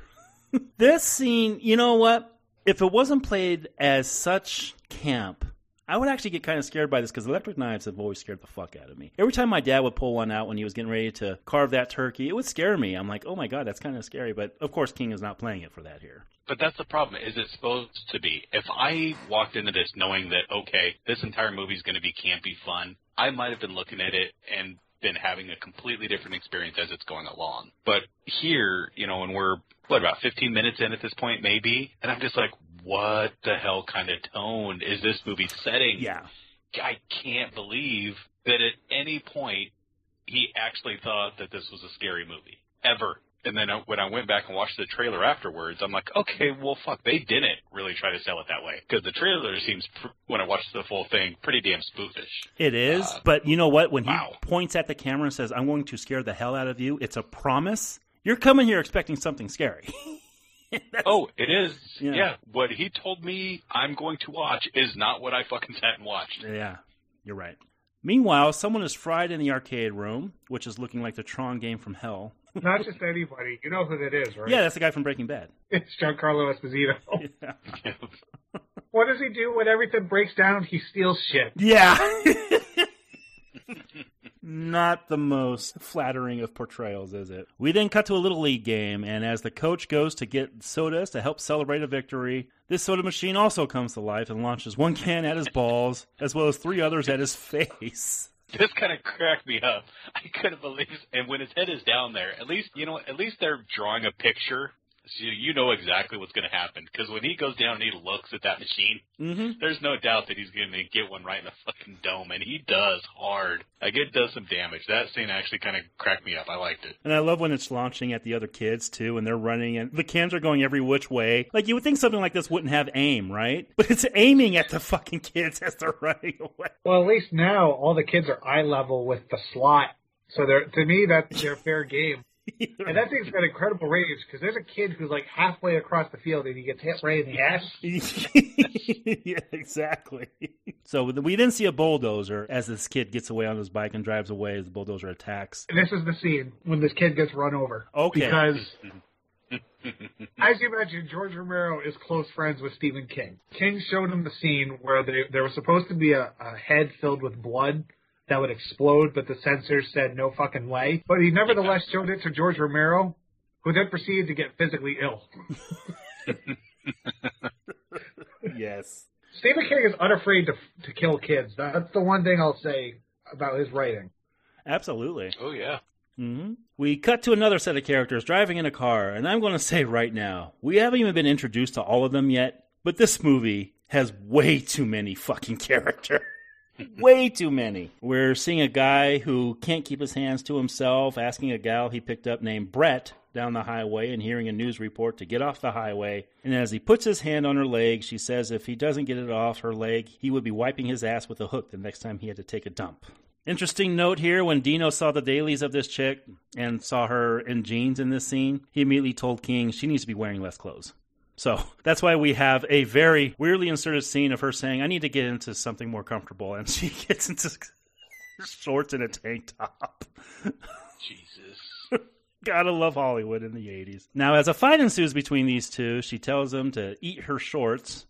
[SPEAKER 3] this scene, you know what? If it wasn't played as such camp, I would actually get kind of scared by this because electric knives have always scared the fuck out of me. Every time my dad would pull one out when he was getting ready to carve that turkey, it would scare me. I'm like, oh my god, that's kind of scary. But of course, King is not playing it for that here.
[SPEAKER 5] But that's the problem. Is it supposed to be? If I walked into this knowing that okay, this entire movie is going to be campy fun, I might have been looking at it and been having a completely different experience as it's going along. But here, you know, when we're what about 15 minutes in at this point, maybe, and I'm just like, what the hell kind of tone is this movie setting?
[SPEAKER 3] Yeah.
[SPEAKER 5] I can't believe that at any point he actually thought that this was a scary movie ever. And then when I went back and watched the trailer afterwards, I'm like, okay, well, fuck, they didn't really try to sell it that way because the trailer seems, when I watched the full thing, pretty damn spoofish.
[SPEAKER 3] It is, uh, but you know what? When
[SPEAKER 5] wow.
[SPEAKER 3] he points at the camera and says, "I'm going to scare the hell out of you," it's a promise. You're coming here expecting something scary. *laughs* *laughs*
[SPEAKER 5] oh, it is.
[SPEAKER 3] Yeah.
[SPEAKER 5] yeah. What he told me I'm going to watch is not what I fucking sat and watched.
[SPEAKER 3] Yeah, you're right. Meanwhile, someone is fried in the arcade room, which is looking like the Tron game from hell. *laughs*
[SPEAKER 4] Not just anybody. You know who that is, right?
[SPEAKER 3] Yeah, that's the guy from Breaking Bad. *laughs*
[SPEAKER 4] It's Giancarlo Esposito.
[SPEAKER 3] Yeah.
[SPEAKER 4] what does he do when everything breaks down? He steals shit.
[SPEAKER 3] Yeah. Not the most flattering of portrayals, is it? We then cut to a little league game, and as the coach goes to get sodas to help celebrate a victory, this soda machine also comes to life and launches one can at his balls, as well as three others at his face.
[SPEAKER 5] This kind of cracked me up. I couldn't believe it. And when his head is down there, at least, you know, at least they're drawing a picture so you know exactly what's going to happen. Because when he goes down and he looks at that machine,
[SPEAKER 3] mm-hmm.
[SPEAKER 5] there's no doubt that he's going to get one right in the fucking dome, and he does hard. Like it does some damage. That scene actually kind of cracked me up. I liked it.
[SPEAKER 3] And I love when it's launching at the other kids too, and they're running, and the cans are going every which way. Like you would think something like this wouldn't have aim, right? *laughs* But it's aiming at the fucking kids as they're running away.
[SPEAKER 4] Well, at least now all the kids are eye level with the slot. So they're, to me, that's their fair game. *laughs* and that thing's got incredible range because there's a kid who's like halfway across the field and he gets hit right in the ass. *laughs*
[SPEAKER 3] yeah, exactly. So we then see a bulldozer as this kid gets away on his bike and drives away as the bulldozer attacks.
[SPEAKER 4] And this is the scene when this kid gets run over.
[SPEAKER 3] Okay.
[SPEAKER 4] Because. *laughs* As you mentioned, George Romero is close friends with Stephen King. King showed him the scene where they, there was supposed to be a, a head filled with blood that would explode, but the censors said no fucking way. But he nevertheless showed it to George Romero, who then proceeded to get physically ill. *laughs*
[SPEAKER 3] yes.
[SPEAKER 4] Stephen King is unafraid to to kill kids. That's the one thing I'll say about his writing.
[SPEAKER 3] Absolutely.
[SPEAKER 5] Oh yeah.
[SPEAKER 3] Mm-hmm. We cut to another set of characters driving in a car, and I'm going to say right now, we haven't even been introduced to all of them yet, but this movie has way too many fucking characters. Way too many. We're seeing a guy who can't keep his hands to himself, asking a gal he picked up named Brett down the highway and hearing a news report to get off the highway. And as he puts his hand on her leg, she says if he doesn't get it off her leg, he would be wiping his ass with a hook the next time he had to take a dump. Interesting note here when Dino saw the dailies of this chick and saw her in jeans in this scene, he immediately told King she needs to be wearing less clothes. So *laughs* that's why we have a very weirdly inserted scene of her saying, I need to get into something more comfortable. And *laughs* she gets into *laughs* shorts and a tank top.
[SPEAKER 5] Jesus.
[SPEAKER 3] Gotta love Hollywood in the 80s. Now, as a fight ensues between these two, she tells him to eat her shorts,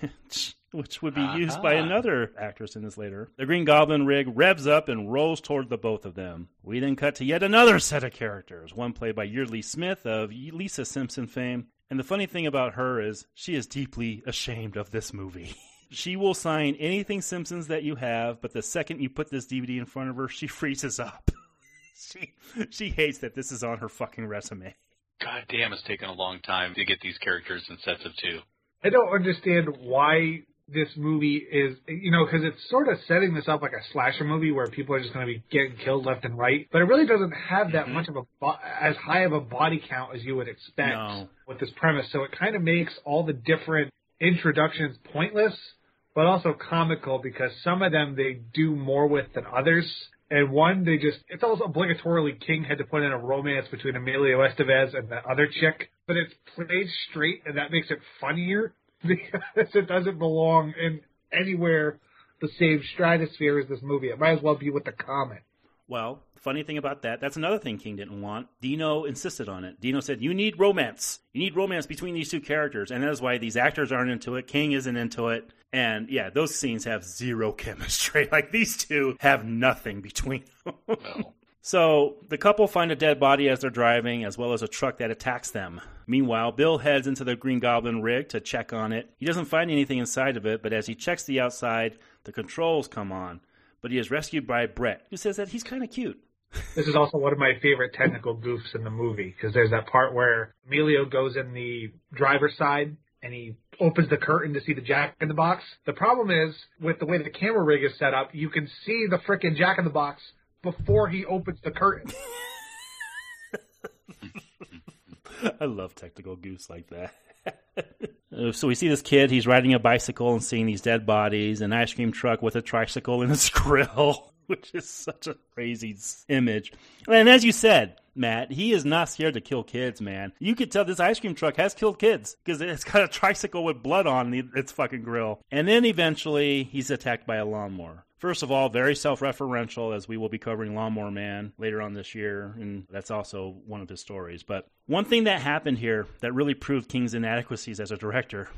[SPEAKER 3] which, which would be uh-huh. used by another actress in this later. The Green Goblin rig revs up and rolls toward the both of them. We then cut to yet another set of characters, one played by Yeardley Smith of Lisa Simpson fame, and the funny thing about her is she is deeply ashamed of this movie. *laughs* she will sign anything Simpsons that you have, but the second you put this DVD in front of her, she *laughs* freezes up. *laughs* she she hates that this is on her fucking resume.
[SPEAKER 5] God damn, it's taken a long time to get these characters in sets of two.
[SPEAKER 4] I don't understand why this movie is, you know, because it's sort of setting this up like a slasher movie where people are just going to be getting killed left and right, but it really doesn't have that
[SPEAKER 5] Mhm.
[SPEAKER 4] much of a bo- as high of a body count as you would expect
[SPEAKER 3] No.
[SPEAKER 4] with this premise. So it kind of makes all the different introductions pointless, but also comical because some of them they do more with than others. And one, they just, it's almost obligatorily King had to put in a romance between Emilio Estevez and the other chick, but it's played straight and that makes it funnier because it doesn't belong in anywhere the same stratosphere as this movie. It might as well be with the comet.
[SPEAKER 3] Well, funny thing about that, that's another thing King didn't want. Dino insisted on it. Dino said, You need romance. You need romance between these two characters. And that's why these actors aren't into it. King isn't into it. And yeah, those scenes have zero *laughs* chemistry. Like these two have nothing between them.
[SPEAKER 5] Well,
[SPEAKER 3] So the couple find a dead body as they're driving, as well as a truck that attacks them. Meanwhile, Bill heads into the Green Goblin rig to check on it. He doesn't find anything inside of it, but as he checks the outside, the controls come on. But he is rescued by Brett, who says that he's kind of cute. *laughs*
[SPEAKER 4] This is also one of my favorite technical goofs in the movie because there's that part where Emilio goes in the driver's side and he opens the curtain to see the Jack in the Box. The problem is with the way the camera rig is set up, you can see the frickin' Jack in the Box before he opens the curtain. *laughs*
[SPEAKER 3] I love technical goose like that. *laughs* So we see this kid, he's riding a bicycle and seeing these dead bodies, an ice cream truck with a tricycle in its grill, *laughs* which is such a crazy image. And as you said, Matt, he is not scared to kill kids, man. You could tell this ice cream truck has killed kids because it's got a tricycle with blood on its fucking grill. And then eventually he's attacked by a lawnmower. First of all, very self referential, as we will be covering Lawnmower Man later on this year, and that's also one of his stories. But one thing that happened here that really proved King's inadequacies as a director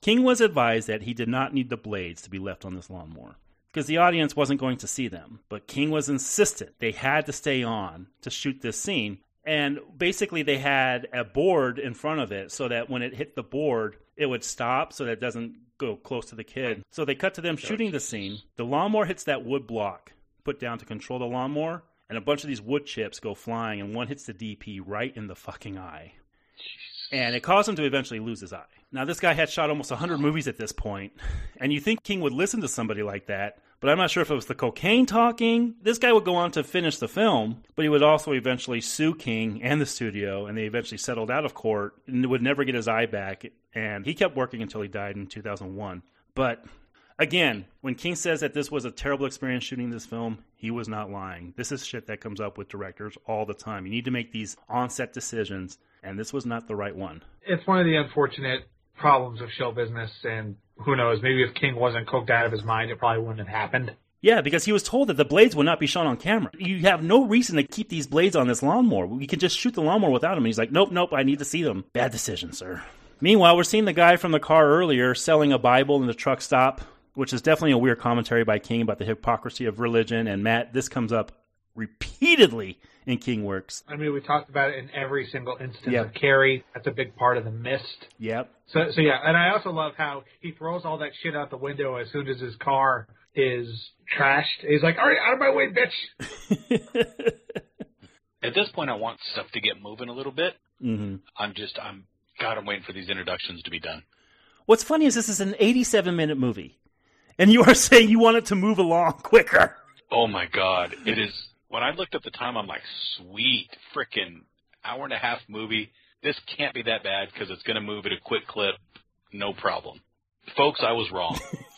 [SPEAKER 3] King was advised that he did not need the blades to be left on this lawnmower because the audience wasn't going to see them. But King was insistent they had to stay on to shoot this scene. And basically, they had a board in front of it so that when it hit the board, it would stop so that it doesn't go close to the kid. So they cut to them shooting the scene. The lawnmower hits that wood block put down to control the lawnmower, and a bunch of these wood chips go flying, and one hits the DP right in the fucking eye and it caused him to eventually lose his eye. Now, this guy had shot almost 100 movies at this point, and you think King would listen to somebody like that, but I'm not sure if it was the cocaine talking. This guy would go on to finish the film, but he would also eventually sue King and the studio, and they eventually settled out of court and would never get his eye back, and he kept working until he died in 2001. But Again, when King says that this was a terrible experience shooting this film, he was not lying. This is shit that comes up with directors all the time. You need to make these on-set decisions, and this was not the right one.
[SPEAKER 4] It's one of the unfortunate problems of show business, and who knows, maybe if King wasn't coked out of his mind, it probably wouldn't have happened.
[SPEAKER 3] Yeah, because he was told that the blades would not be shown on camera. You have no reason to keep these blades on this lawnmower. We can just shoot the lawnmower without them. And he's like, nope, nope, I need to see them. Bad decision, sir. Meanwhile, we're seeing the guy from the car earlier selling a Bible in the truck stop, which is definitely a weird commentary by King about the hypocrisy of religion. And Matt, this comes up repeatedly in King Works.
[SPEAKER 4] I mean, we talked about it in every single instance
[SPEAKER 3] Yep.
[SPEAKER 4] of Carrie. That's a big part of the mist.
[SPEAKER 3] Yep.
[SPEAKER 4] So, so yeah, and I also love how he throws all that shit out the window as soon as his car is trashed. He's like, "All right, out of my way, bitch." *laughs*
[SPEAKER 5] At this point, I want stuff to get moving a little bit.
[SPEAKER 3] hmm
[SPEAKER 5] I'm just, I'm, God, I'm waiting for these introductions to be done.
[SPEAKER 3] What's funny is this is an 87 minute movie, and you are *laughs* saying you want it to move along *laughs* quicker.
[SPEAKER 5] Oh my God, it is. When I looked at the time, I'm like, sweet, frickin' hour and a half movie. This can't be that bad because it's going to move at a quick clip, no problem. Folks, I was wrong. *laughs*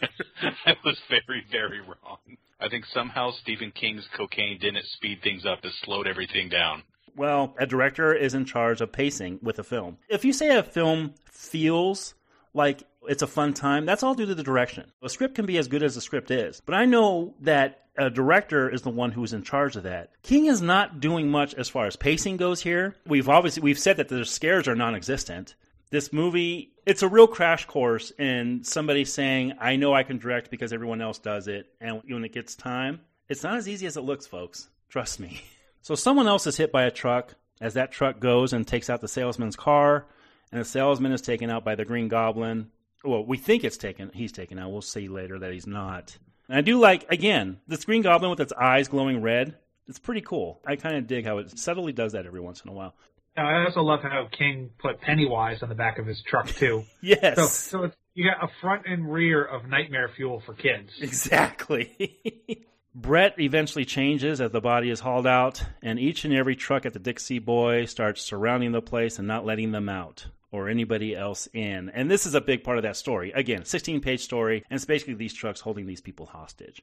[SPEAKER 5] *laughs* I was very, very wrong. I think somehow Stephen King's cocaine didn't speed things up; it slowed everything down.
[SPEAKER 3] Well, a director is in charge of pacing with a film. If you say a film feels like it's a fun time, that's all due to the direction. A script can be as good as the script is, but I know that a director is the one who's in charge of that. King is not doing much as far as pacing goes here. We've obviously we've said that the scares are non-existent. This movie, it's a real crash course in somebody saying, "I know I can direct because everyone else does it," and when it gets time, it's not as easy as it looks, folks. Trust me. *laughs* So someone else is hit by a truck as that truck goes and takes out the salesman's car, and the salesman is taken out by the Green Goblin. Well, we think it's taken. He's taken out. We'll see later that he's not. And I do like again this Green Goblin with its eyes glowing red. It's pretty cool. I kind of dig how it subtly does that every once in a while.
[SPEAKER 4] I also love how King put Pennywise on the back of his truck too. *laughs*
[SPEAKER 3] Yes.
[SPEAKER 4] So, so it's You got a front and rear of nightmare fuel for kids. *laughs*
[SPEAKER 3] Exactly. *laughs* Brett eventually changes as the body is hauled out, and each and every truck at the Dixie Boy starts surrounding the place and not letting them out or anybody else in. And this is a big part of that story. Again, 16 page story, and it's basically these trucks holding these people hostage.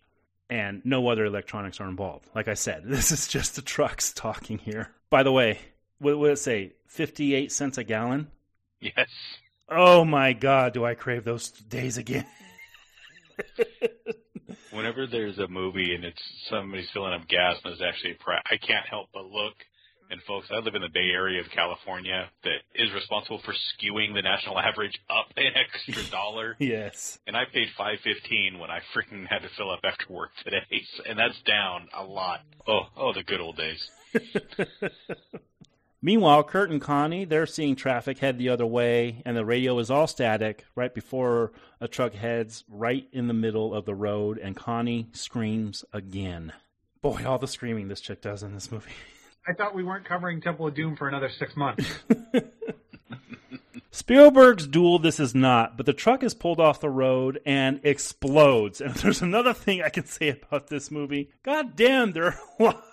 [SPEAKER 3] And no other electronics are involved. Like I said, *laughs* this is just the trucks talking here. By the way, what would it say? 58 cents a gallon?
[SPEAKER 5] Yes.
[SPEAKER 3] Oh my god, do I crave those days again? *laughs*
[SPEAKER 5] Whenever there's a movie and it's somebody's filling up gas and there's actually a price, I can't help but look. And folks, I live in the Bay Area of California that is responsible for skewing the national *laughs* average up an extra *laughs* dollar.
[SPEAKER 3] yes.
[SPEAKER 5] And I paid five fifteen when I freaking had to fill up after work today, *laughs* and that's down a lot. Oh, oh, the good old days.
[SPEAKER 3] Meanwhile, Kurt and Connie, they're seeing traffic head the other way, and the radio is all static right before a truck heads right in the middle of the road, and Connie screams again. Boy, all the screaming this chick does in this movie.
[SPEAKER 4] I thought we weren't covering Temple of Doom for another six months. *laughs*
[SPEAKER 3] Spielberg's duel this is not, but the truck is pulled off the road and explodes. And *laughs* there's another thing I can say about this movie, god damn, there are a lot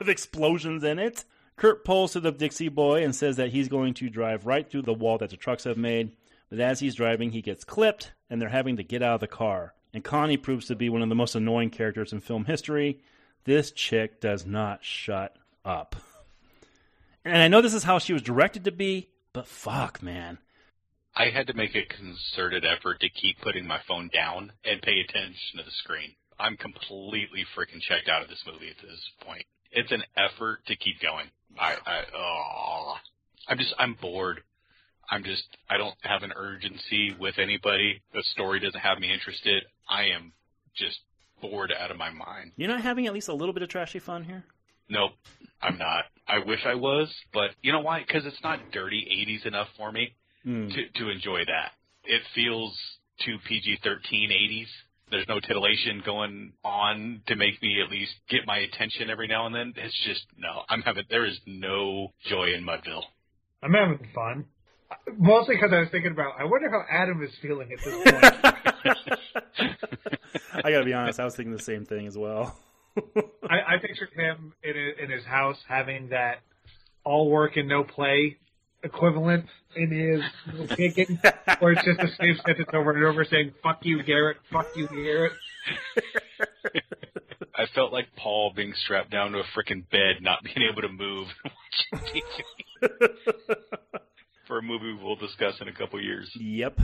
[SPEAKER 3] of explosions in it. Kurt pulls to the Dixie Boy and says that he's going to drive right through the wall that the trucks have made. But as he's driving, he gets clipped, and they're having to get out of the car. And Connie proves to be one of the most annoying characters in film history. This chick does not shut up. And I know this is how she was directed to be, but fuck, man.
[SPEAKER 5] I had to make a concerted effort to keep putting my phone down and pay attention to the screen. I'm completely freaking checked out of this movie at this point. It's an effort to keep going. I, I, oh, I'm just, I'm bored. I'm just, I don't have an urgency with anybody. The story doesn't have me interested. I am just bored out of my mind.
[SPEAKER 3] You're not having at least a little bit of trashy fun here?
[SPEAKER 5] Nope, I'm not. I wish I was, but you know why? Because it's not dirty 80s enough for me
[SPEAKER 3] Mm.
[SPEAKER 5] to to enjoy that. It feels too PG-13 80s. There's no titillation going on to make me at least get my attention every now and then. It's just no. I'm having there is no joy in Mudville.
[SPEAKER 4] I'm having fun. Mostly because I was thinking about, I wonder how Adam is feeling at this point. *laughs*
[SPEAKER 3] I gotta be honest, I was thinking the same thing as well. *laughs*
[SPEAKER 4] I, I pictured him in, a, in his house having that all work and no play equivalent in his little kicking, *laughs* where it's just the same sentence over and over saying, fuck you, Garrett, fuck you, Garrett.
[SPEAKER 5] I felt like Paul being strapped down to a freaking bed, not being able to move. *laughs* For a movie we'll discuss in a couple years.
[SPEAKER 3] Yep.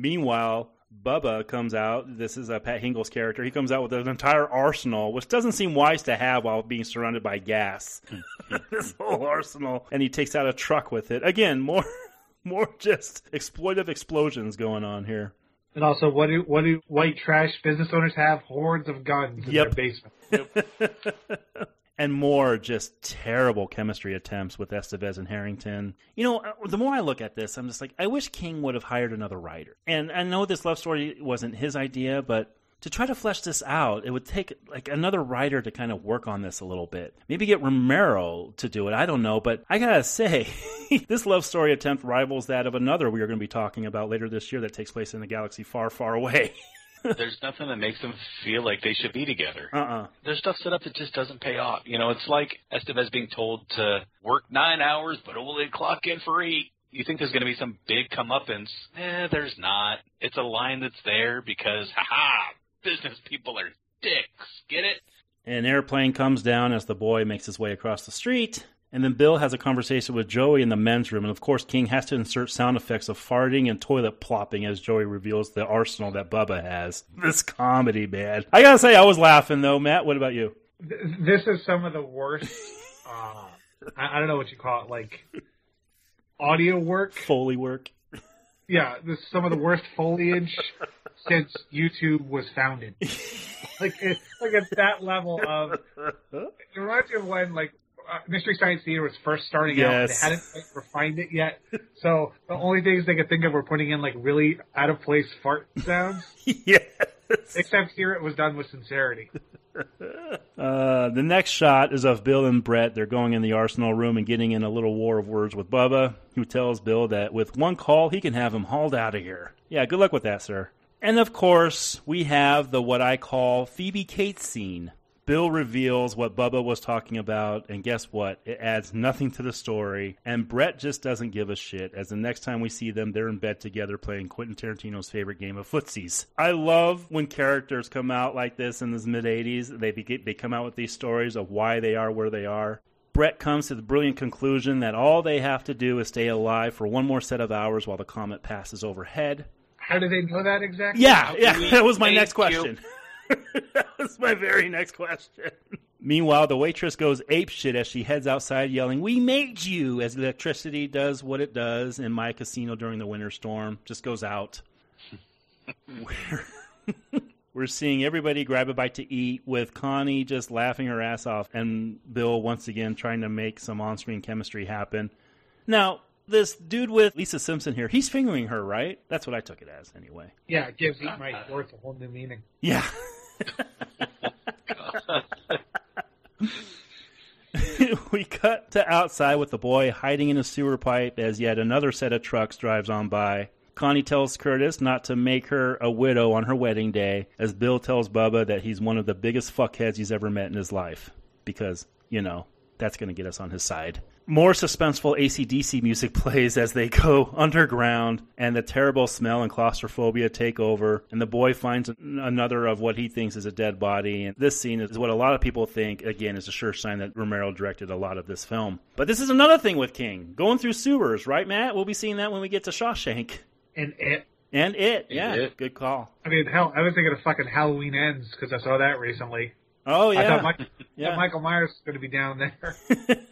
[SPEAKER 3] Meanwhile, Bubba comes out. This is uh, Pat Hingle's character. He comes out with an entire arsenal, which doesn't seem wise to have while being surrounded by gas. *laughs* *laughs* this whole arsenal, and he takes out a truck with it. Again, more, *laughs* more just exploitive explosions going on here.
[SPEAKER 4] And also, what do what do white trash business owners have? Hordes of guns in
[SPEAKER 3] Yep.
[SPEAKER 4] their basement.
[SPEAKER 3] And more just terrible chemistry attempts with Estevez and Harrington. You know, uh, the more I look at this, I'm just like, I wish King would have hired another writer. And I know this love story wasn't his idea, but to try to flesh this out, it would take like another writer to kind of work on this a little bit. Maybe get Romero to do it. I don't know, but I gotta *laughs* say, this love story attempt rivals that of another we are going to be talking about later this year that takes place in a galaxy far, far away. *laughs*
[SPEAKER 5] There's nothing that makes them feel like they should be together.
[SPEAKER 3] uh-uh.
[SPEAKER 5] There's stuff set up that just doesn't pay off. You know, it's like Estevez being told to work nine hours but only clock in for eight. You think there's going to be some big comeuppance? Eh, there's not. It's a line that's there because, haha, business people are dicks. Get it?
[SPEAKER 3] An airplane comes down as the boy makes his way across the street. And then Bill has a conversation with Joey in the men's room. And of course, King has to insert sound effects of farting and toilet plopping as Joey reveals the arsenal that Bubba has. This comedy, man. I gotta say, I was laughing though. Matt, what about you?
[SPEAKER 4] This is some of the worst. Uh, I, I don't know what you call it, like audio work.
[SPEAKER 3] Foley work.
[SPEAKER 4] Yeah, this is some of the worst foliage since YouTube was founded. *laughs* like, it, like at that level of. It reminds me of when like Mystery Science Theater was first starting out. They hadn't quite refined it yet, so the only things they could think of were putting in like really out of place fart *laughs* sounds.
[SPEAKER 3] yes.
[SPEAKER 4] Except here, it was done with sincerity. *laughs*
[SPEAKER 3] Uh, the next shot is of Bill and Brett. They're going in the arsenal room and getting in a little war of words with Bubba, who tells Bill that with one call, he can have him hauled out of here. Yeah, good luck with that, sir. And of course, we have the what I call Phoebe Cates scene. Bill reveals what Bubba was talking about, and guess what? It adds nothing to the story. And Brett just doesn't give a shit. As the next time we see them, they're in bed together playing Quentin Tarantino's favorite game of footsies. I love when characters come out like this in the mid '80s. They they come out with these stories of why they are where they are. Brett comes to the brilliant conclusion that all they have to do is stay alive for one more set of hours while the comet passes overhead.
[SPEAKER 4] How do they know that exactly?
[SPEAKER 3] Yeah, yeah, *laughs* that was my next question. *laughs* that was my very next question. Meanwhile, the waitress goes apeshit as she heads outside yelling, We made you! As electricity does what it does in my casino during the winter storm. Just goes out. *laughs* we're, *laughs* we're seeing everybody grab a bite to eat, with Connie just laughing her ass off, and Bill once again trying to make some on screen chemistry happen. Now, this dude with Lisa Simpson here, he's fingering her, right? That's what I took it as, anyway.
[SPEAKER 4] Yeah, it gives Eat My Worth a whole new meaning.
[SPEAKER 3] Yeah. *laughs* we cut to outside with the boy hiding in a sewer pipe as yet another set of trucks drives on by. Connie tells Curtis not to make her a widow on her wedding day, as Bill tells Bubba that he's one of the biggest fuckheads he's ever met in his life. Because, you know, that's going to get us on his side. More suspenseful ACDC music *laughs* plays as they go underground, and the terrible smell and claustrophobia take over. And the boy finds another of what he thinks is a dead body. And this scene is what a lot of people think, again, is a sure sign that Romero directed a lot of this film. But this is another thing with King going through sewers, right, Matt? We'll be seeing that when we get to Shawshank.
[SPEAKER 4] And it.
[SPEAKER 3] And it, yeah, it. good call.
[SPEAKER 4] I mean, hell, I was thinking of fucking Halloween Ends because I saw that recently.
[SPEAKER 3] Oh yeah, I
[SPEAKER 4] thought, Mike, yeah. Michael Myers is going to be down there. *laughs*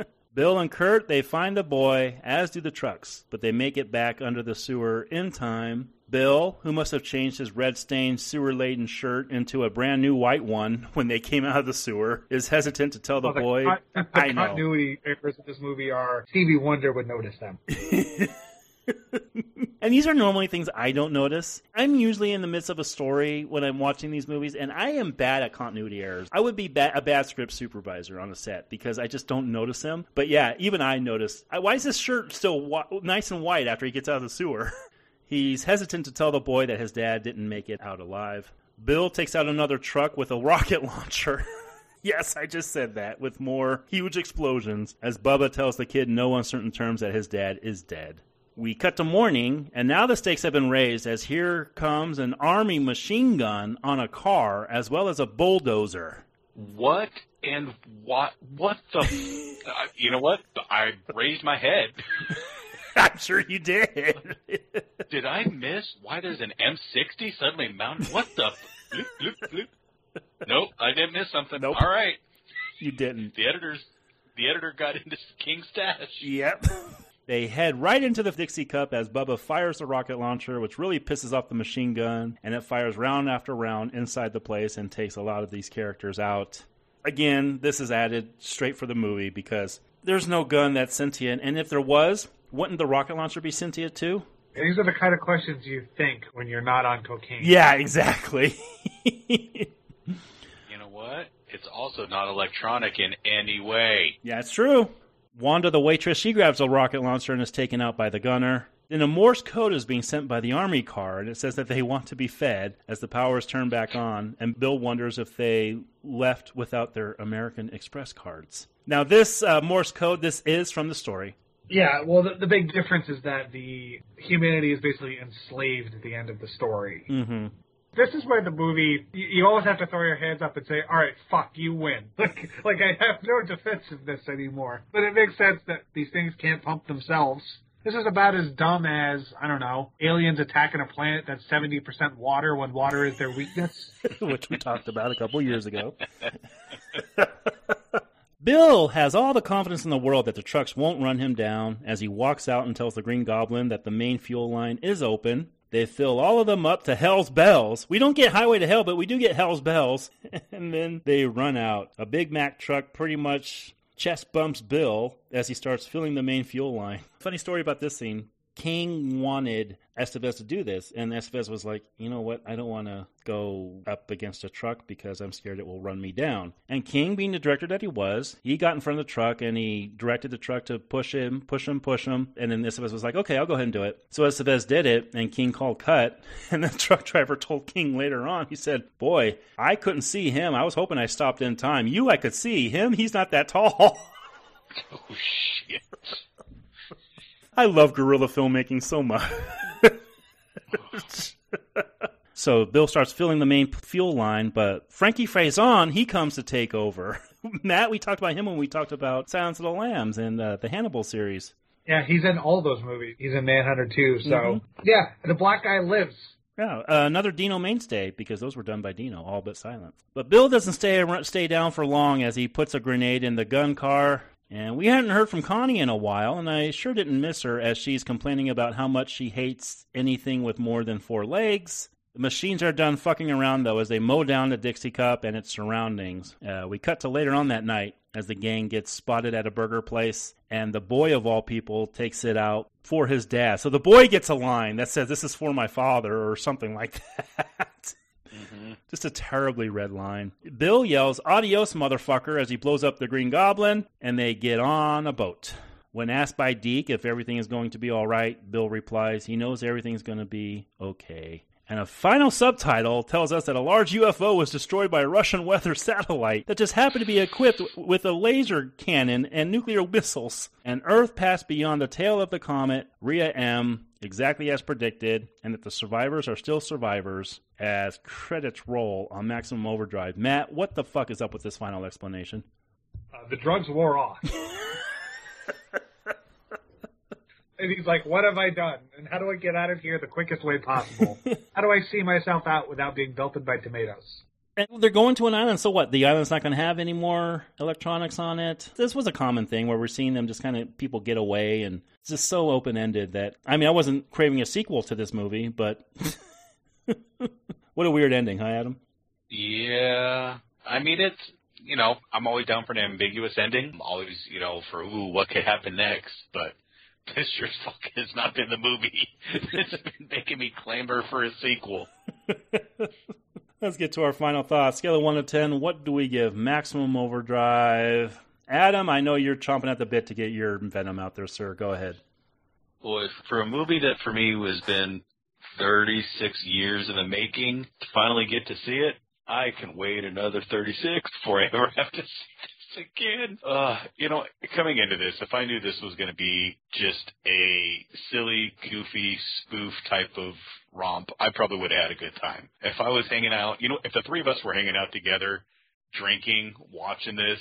[SPEAKER 4] *laughs*
[SPEAKER 3] Bill and Kurt, they find the boy, as do the trucks, but they make it back under the sewer in time. Bill, who must have changed his red stained, sewer laden shirt into a brand new white one when they came out of the sewer, is hesitant to tell the,
[SPEAKER 4] well,
[SPEAKER 3] boy.
[SPEAKER 4] The, the I continuity errors of this movie are Stevie Wonder would notice them. *laughs*
[SPEAKER 3] and these are normally things I don't notice. I'm usually in the midst of a story when I'm watching these movies, and I am bad at continuity errors. I would be ba- a bad script supervisor on a set because I just don't notice them. But yeah, even I notice. Why is this shirt still wa- nice and white after he gets out of the sewer? *laughs* He's hesitant to tell the boy that his dad didn't make it out alive. Bill takes out another truck with a *laughs* rocket launcher. *laughs* Yes, I just said that with more huge explosions as Bubba tells the kid no uncertain terms that his dad is dead. We cut to morning, and now the stakes have been raised as here comes an army machine gun on a car as well as a bulldozer.
[SPEAKER 5] What and what? What the? uh, you know what? I raised my head. *laughs*
[SPEAKER 3] I'm sure you did.
[SPEAKER 5] did I miss why there's an M60 suddenly mounted? What the? Bloop, bloop, bloop. Nope, I didn't miss something.
[SPEAKER 3] Nope.
[SPEAKER 5] All right,
[SPEAKER 3] you didn't.
[SPEAKER 5] The editors, the editor got into King stash.
[SPEAKER 3] Yep. They head right into the Dixie Cup as Bubba fires the rocket launcher, which really pisses off the machine gun, and it fires round after round inside the place and takes a lot of these characters out. Again, this is added straight for the movie because there's no gun that's sentient, and if there was, wouldn't the rocket launcher be sentient too?
[SPEAKER 4] These are the kind of questions you think when you're not on cocaine.
[SPEAKER 3] Yeah, exactly. *laughs*
[SPEAKER 5] you know what? It's also not electronic in any way.
[SPEAKER 3] Yeah, it's true. Wanda, the waitress, she grabs a rocket launcher and is taken out by the gunner. Then a Morse code is being sent by the Army car, and it says that they want to be fed as the power is turned back on. And Bill wonders if they left without their American Express cards. Now, this uh, Morse code, this is from the story.
[SPEAKER 4] Yeah, well, the, the, big difference is that the humanity is basically enslaved at the end of the story.
[SPEAKER 3] Mm-hmm
[SPEAKER 4] this is where the movie you, you, always have to throw your hands up and say, "All right, fuck, you win." *laughs* Like, like I have no defensiveness anymore. But it makes sense that these things can't pump themselves. This is about as dumb as I don't know aliens attacking a planet that's seventy percent water when water is their weakness, *laughs*
[SPEAKER 3] which we talked about a couple years ago. *laughs* Bill has all the confidence in the world that the trucks won't run him down as he walks out and tells the Green Goblin that the main fuel line is open they fill all of them up to Hell's Bells. We don't get Highway to Hell, but we do get Hell's Bells. *laughs* and then they run out. A Big Mac truck pretty much chest bumps Bill as he starts filling the main fuel line. Funny story about this scene. King wanted Estevez to do this, and Estevez was like, you know what, I don't want to go up against a truck because I'm scared it will run me down. And King, being the director that he was, he got in front of the truck and he directed the truck to push him, push him, push him. And then Estevez was like, okay, I'll go ahead and do it. So Estevez did it, and King called cut. *laughs* And the truck driver told King later on, he said, boy, I couldn't see him. I was hoping I stopped in time. You, I could see him. He's not that tall. *laughs*
[SPEAKER 5] Oh shit!
[SPEAKER 3] I love guerrilla filmmaking so much. *laughs* so Bill starts filling the main fuel line, but Frankie Faison, he comes to take over. *laughs* Matt, we talked about him when we talked about Silence of the Lambs and uh, the Hannibal series.
[SPEAKER 4] Yeah, he's in all those movies. He's in Manhunter too. So mm-hmm. yeah, the black guy lives.
[SPEAKER 3] Yeah, uh, another Dino mainstay because those were done by Dino, all but silent. But Bill doesn't stay stay down for long as he puts a grenade in the gun car. And we hadn't heard from Connie in a while, and I sure didn't miss her as she's complaining about how much she hates anything with more than four legs. The machines are done fucking around, though, as they mow down the Dixie Cup and its surroundings. Uh, we cut to later on that night as the gang gets spotted at a burger place, and the boy of all people takes it out for his dad. So the boy gets a line that says, This is for my father, or something like *laughs* that. Mm-hmm. Just a terribly red line. Bill yells, Adios, motherfucker, as he blows up the Green Goblin, and they get on a boat. When asked by Deke if everything is going to be all right, Bill replies he knows everything's going to be okay. And a final subtitle tells us that a large UFO was destroyed by a Russian weather *laughs* satellite that just happened to be equipped with a laser cannon and nuclear missiles. And Earth passed beyond the tail of the comet, Rhea M, exactly as predicted, and that the survivors are still survivors as credits roll on Maximum Overdrive. Matt, what the fuck is up with this final explanation?
[SPEAKER 4] Uh, the drugs wore off. *laughs* and he's like, "What have I done? And how do I get out of here the quickest way possible? *laughs* how do I see myself out without being belted by tomatoes?"
[SPEAKER 3] And they're going to an island, so what? The island's not going to have any more electronics on it. This was a common thing where we're seeing them just kind of people get away, and it's just so open ended that I mean, I wasn't craving a sequel to this movie, but *laughs* what a weird ending, huh, Adam?
[SPEAKER 5] Yeah, I mean, it's you know, I'm always down for an ambiguous ending. I'm always, you know, for ooh, what could happen next, but *laughs* this sure fuck has not been the movie. *laughs* it's been making me clamor for a sequel.
[SPEAKER 3] Let's get to our final thoughts. Scale of 1 to 10, what do we give Maximum Overdrive? Adam, I know you're chomping at the bit to get your Venom out there, sir. Go ahead.
[SPEAKER 5] Boy, for a movie that for me has been 36 years in the making, to finally get to see it, I can wait another 36 before I ever *laughs* have to see again. Uh, you know, coming into this, if I knew this was going to be just a silly, goofy spoof type of romp, I probably would have had a good time. If I was hanging out, you know, if the three of us were hanging out together, drinking, watching this,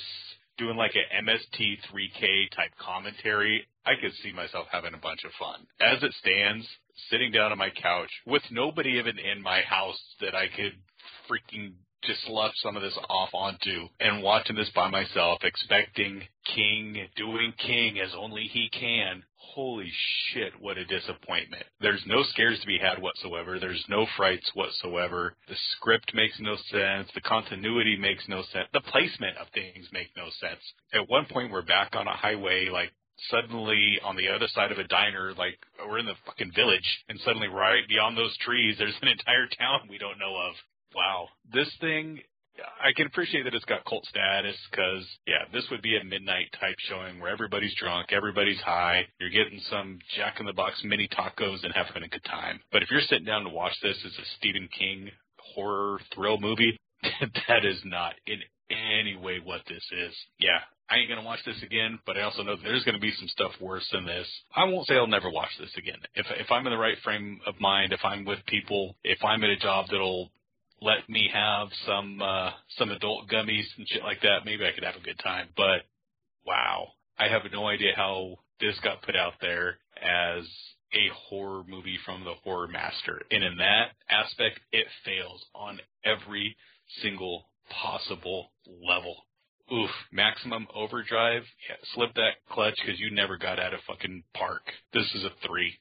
[SPEAKER 5] doing like an MST3K type commentary, I could see myself having a bunch of fun. As it stands, sitting down on my couch with nobody even in my house that I could freaking just left some of this off onto and watching this by myself, expecting King doing King as only he can. Holy shit, what a disappointment. There's no scares to be had whatsoever. There's no frights whatsoever. The script makes no sense. The continuity makes no sense. The placement of things make no sense. At one point, we're back on a highway, like suddenly on the other side of a diner, like we're in the fucking village, and suddenly right beyond those trees, there's an entire town we don't know of. Wow, this thing. I can appreciate that it's got cult status because, yeah, this would be a midnight type showing where everybody's drunk, everybody's high, you're getting some Jack in the Box mini tacos and having a good time. But if you're sitting down to watch this as a Stephen King horror thrill movie, *laughs* that is not in any way what this is. Yeah, I ain't gonna watch this again, but I also know there's gonna be some stuff worse than this. I won't say I'll never watch this again. If if I'm in the right frame of mind, if I'm with people, if I'm at a job that'll let me have some uh some adult gummies and shit like that, maybe I could have a good time. But wow, I have no idea how this got put out there as a horror movie from the horror master. And in that aspect, it fails on every single possible level. Oof, maximum overdrive. Yeah, slip that clutch because you never got out of fucking park. This is a three.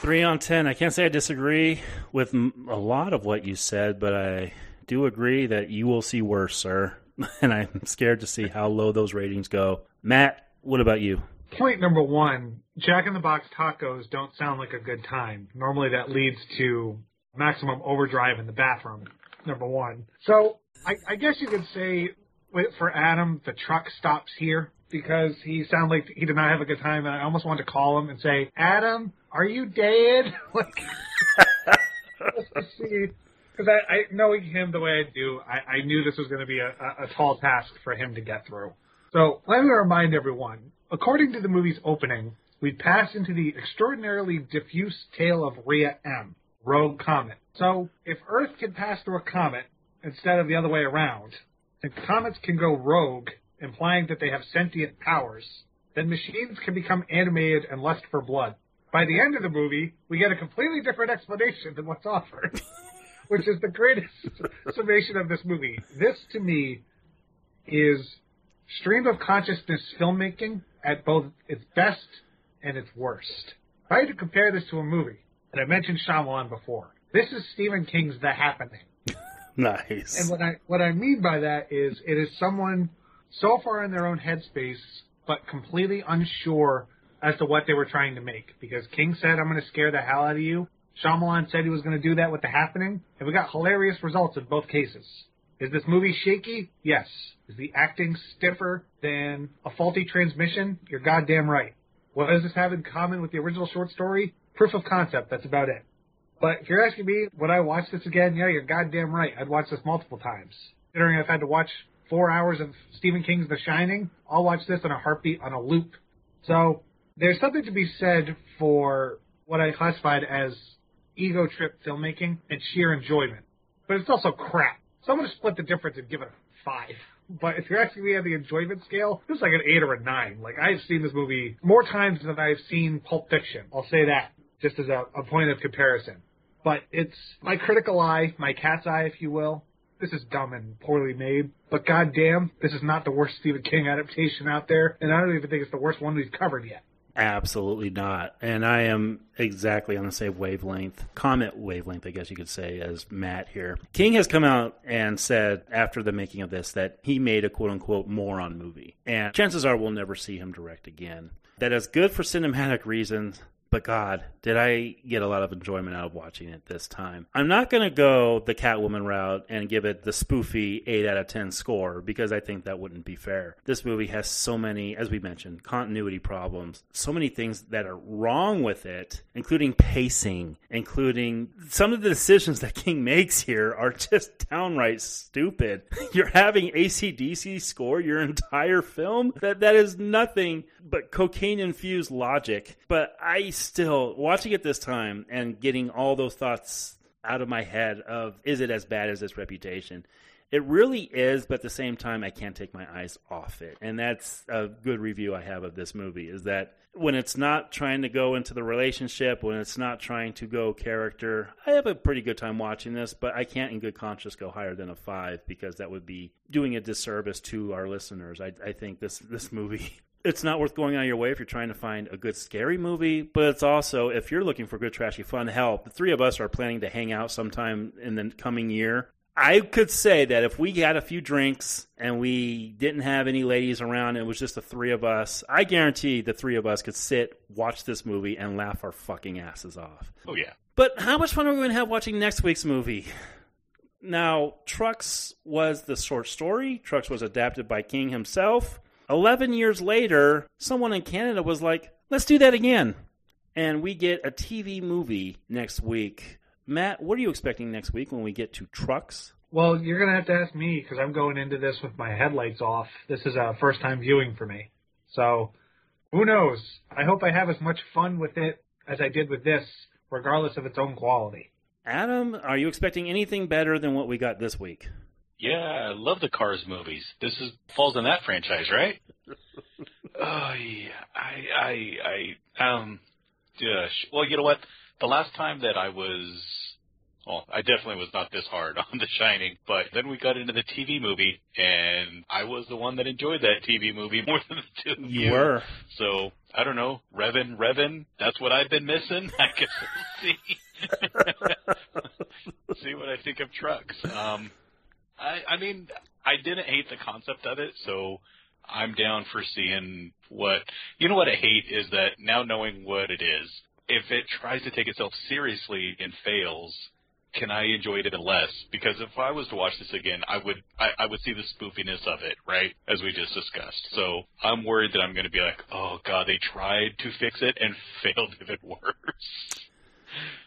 [SPEAKER 3] Three on ten. I can't say I disagree with a lot of what you said, but I do agree that you will see worse, sir. *laughs* And I'm scared to see how low those ratings go. Matt, what about you?
[SPEAKER 4] point number one, Jack in the Box tacos don't sound like a good time. Normally that leads to maximum overdrive in the bathroom, number one. So I, I guess you could say for Adam, the truck stops here because he sounded like he did not have a good time, and I almost wanted to call him and say, Adam, are you dead? *laughs* like. Because I, I, knowing him the way I do, I, I knew this was going to be a, a, a tall task for him to get through. So let me remind everyone, according to the movie's opening, we pass into the extraordinarily diffuse tale of Rhea M, Rogue Comet. So if Earth can pass through a comet instead of the other way around, and comets can go rogue, implying that they have sentient powers, then machines can become animated and lust for blood. By the end of the movie, we get a completely different explanation than what's offered, *laughs* which is the greatest *laughs* summation of this movie. This, to me, is stream of consciousness filmmaking at both its best and its worst. If I had to compare this to a movie, and I mentioned Shyamalan before, this is Stephen King's The Happening. *laughs*
[SPEAKER 3] nice.
[SPEAKER 4] And what I what I mean by that is it is someone so far in their own headspace, but completely unsure as to what they were trying to make. Because King said, "I'm going to scare the hell out of you." Shyamalan said he was going to do that with The Happening, and we got hilarious results in both cases. Is this movie shaky? Yes. Is the acting stiffer than a faulty transmission? You're goddamn right. What does this have in common with the original short story? Proof of concept. That's about it. But if you're asking me, would I watch this again? Yeah, you're goddamn right. I'd watch this multiple times. Considering I've had to watch four hours of Stephen King's The Shining, I'll watch this on a heartbeat on a loop. So there's something to be said for what I classified as ego trip filmmaking and sheer enjoyment. But it's also crap. So I'm going to split the difference and give it a five. But if you're asking me on the enjoyment scale, this is like an eight or a nine. Like I've seen this movie more times than I've seen Pulp Fiction. I'll say that just as a, a point of comparison. But it's my critical eye, my cat's eye, if you will. This is dumb and poorly made, but goddamn, this is not the worst Stephen King adaptation out there, and I don't even think it's the worst one we've covered yet.
[SPEAKER 3] Absolutely not. And I am exactly on the same wavelength, comet wavelength, I guess you could say, as Matt here. King has come out and said after the making of this that he made a quote unquote moron movie. And chances are we'll never see him direct again. That is good for cinematic reasons. But God, did I get a lot of enjoyment out of watching it this time. I'm not going to go the Catwoman route and give it the spoofy 8 out of 10 score because I think that wouldn't be fair. This movie has so many, as we mentioned, continuity problems, so many things that are wrong with it, including pacing, including some of the decisions that *laughs* King makes here are just downright stupid. *laughs* You're having ACDC score your entire film? That That is nothing but cocaine infused logic. But I still watching it this time and getting all those thoughts out of my head of is it as bad as its reputation? It really is, but at the same time, I can't take my eyes off it. And that's a good review I have of this movie is that when it's not trying to go into the relationship, when it's not trying to go character, I have a pretty good time watching this, but I can't in good conscience go higher than a five because that would be doing a disservice to our listeners. I, I think this, this movie it's not worth going out of your way if you're trying to find a good scary movie, but it's also if you're looking for good trashy fun. Hell, the three of us are planning to hang out sometime in the coming year. I could say that if we had a few drinks and we didn't have any ladies around, and it was just the three of us. I guarantee the three of us could sit, watch this movie, and laugh our fucking asses off.
[SPEAKER 5] Oh yeah.
[SPEAKER 3] But how much fun are we going to have watching next week's movie? Now, Trucks was the short story. Trucks was adapted by King himself. 11 years later, someone in Canada was like, let's do that again. And we get a TV movie next week. Matt, what are you expecting next week when we get to trucks?
[SPEAKER 4] Well, you're going to have to ask me because I'm going into this with my headlights off. This is a first time viewing for me. So, who knows? I hope I have as much fun with it as I did with this, regardless of its own quality.
[SPEAKER 3] Adam, are you expecting anything better than what we got this week?
[SPEAKER 5] Yeah, I love the Cars movies. This is falls in that franchise, right? *laughs* oh yeah, I I I um, yeah, well, you know what? The last time that I was, well, I definitely was not this hard *laughs* on The Shining, but then we got into the TV movie, and I was the one that enjoyed that TV movie *laughs* more than the two
[SPEAKER 3] you. Were.
[SPEAKER 5] So I don't know, Revan, Revan. That's what I've been missing. I guess we'll see. see what I think of trucks. Um, I, I mean, I didn't hate the concept of it, so I'm down for seeing what. You know what I hate is that now knowing what it is, if it tries to take itself seriously and fails, can I enjoy it even less? Because if I was to watch this again, I would I, I would see the spoofiness of it, right? As we just discussed. So I'm worried that I'm going to be like, oh god, they tried to fix it and *laughs* failed even worse.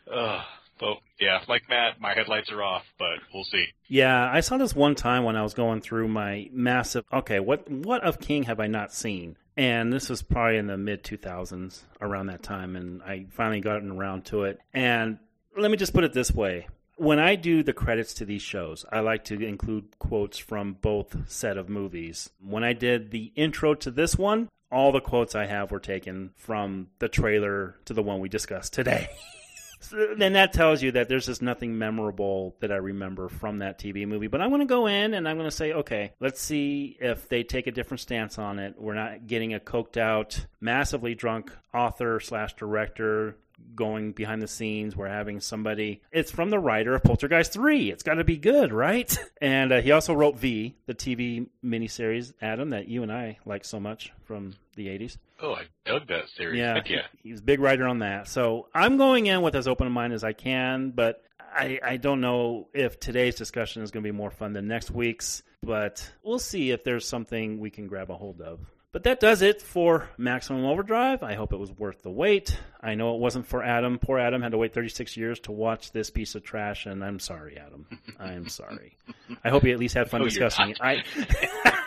[SPEAKER 5] *laughs* Ugh. So yeah, like Matt, my headlights are off, but we'll see.
[SPEAKER 3] Yeah, I saw this one time when I was going through my massive. Okay, what what of King have I not seen? And this was probably in the mid 2000s, around that time, and I finally gotten around to it. And let me just put it this way. When I do the credits to these shows, I like to include quotes from both set of movies. When I did the intro to this one, all the quotes I have were taken from the trailer to the one we discussed today. *laughs* then that tells you that there's just nothing memorable that I remember from that TV movie. But I'm going to go in and I'm going to say, okay, let's see if they take a different stance on it. We're not getting a coked out, massively drunk author slash director going behind the scenes. We're having somebody. It's from the writer of Poltergeist 3. It's got to be good, right? *laughs* And uh, he also wrote V, the TV miniseries, Adam, that you and I like so much from the 80s.
[SPEAKER 5] Oh, I dug that series.
[SPEAKER 3] Yeah,
[SPEAKER 5] Heck yeah.
[SPEAKER 3] he's a big writer on that. So I'm going in with as open a mind as I can, but I, I don't know if today's discussion is going to be more fun than next week's, but we'll see if there's something we can grab a hold of. But that does it for Maximum Overdrive. I hope it was worth the wait. I know it wasn't for Adam. Poor Adam had to wait 36 years to watch this piece of trash, and I'm sorry, Adam. I'm sorry. *laughs* I hope you at least had fun
[SPEAKER 5] oh, No,
[SPEAKER 3] discussing it. I, *laughs*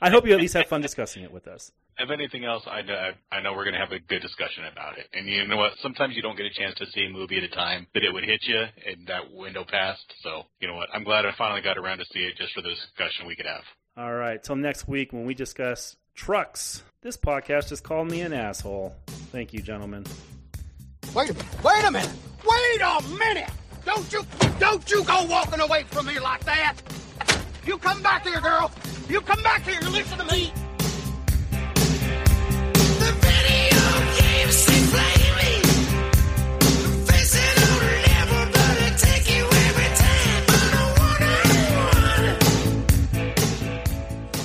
[SPEAKER 3] I hope you at least had fun discussing it with us.
[SPEAKER 5] If anything else, I know, I know we're going to have a good discussion about it. And you know what? Sometimes you don't get a chance to see a movie at a time, but it would hit you, and that window passed. So, you know what? I'm glad I finally got around to see it just for the discussion we could have.
[SPEAKER 3] All right. Till next week when we discuss trucks. This podcast just called me an asshole. Thank you, gentlemen.
[SPEAKER 6] Wait a minute. Wait a minute. Wait a minute. Don't you don't you go walking away from me like that. You come back here, girl. You come back here listen to me.
[SPEAKER 7] The video games they play me. Facing on never, but I take you every time. On a one-on-one.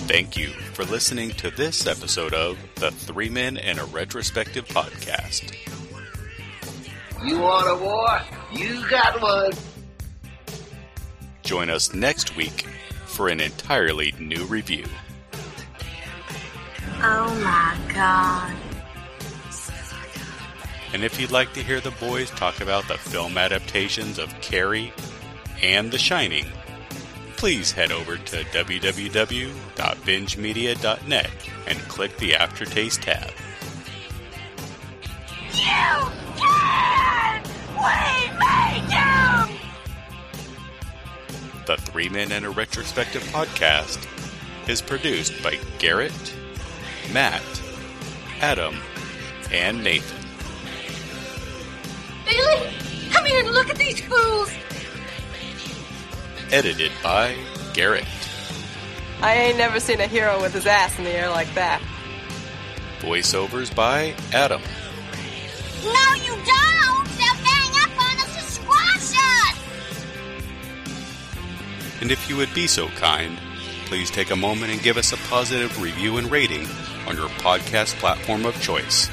[SPEAKER 2] Thank you for listening to this episode of the Three Men and a Retrospective podcast.
[SPEAKER 8] You want a war? You got one.
[SPEAKER 2] Join us next week for an entirely new review.
[SPEAKER 9] Oh my god.
[SPEAKER 2] And if you'd like to hear the boys talk about the film adaptations of Carrie and The Shining, please head over to www.bingemedia.net and click the Aftertaste tab.
[SPEAKER 9] You can! We made you!
[SPEAKER 2] The Three Men and a Retrospective podcast is produced by Garrett, Matt, Adam, and Nathan.
[SPEAKER 9] Bailey, come here and look at these fools!
[SPEAKER 2] Edited by Garrett.
[SPEAKER 10] I ain't never seen a hero with his ass in the air like that.
[SPEAKER 2] Voiceovers by Adam.
[SPEAKER 9] No, you don't!
[SPEAKER 2] And if you would be so kind, please take a moment and give us a positive review and rating on your podcast platform of choice.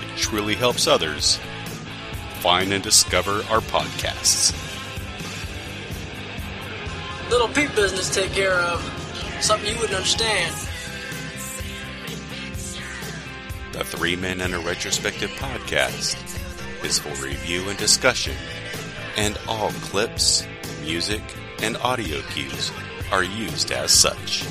[SPEAKER 2] It truly helps others find and discover our podcasts.
[SPEAKER 11] Little Pete business take care of. Something you wouldn't understand.
[SPEAKER 2] The Three Men and a Retrospective podcast is for review and discussion, and all clips, music, and audio cues are used as such.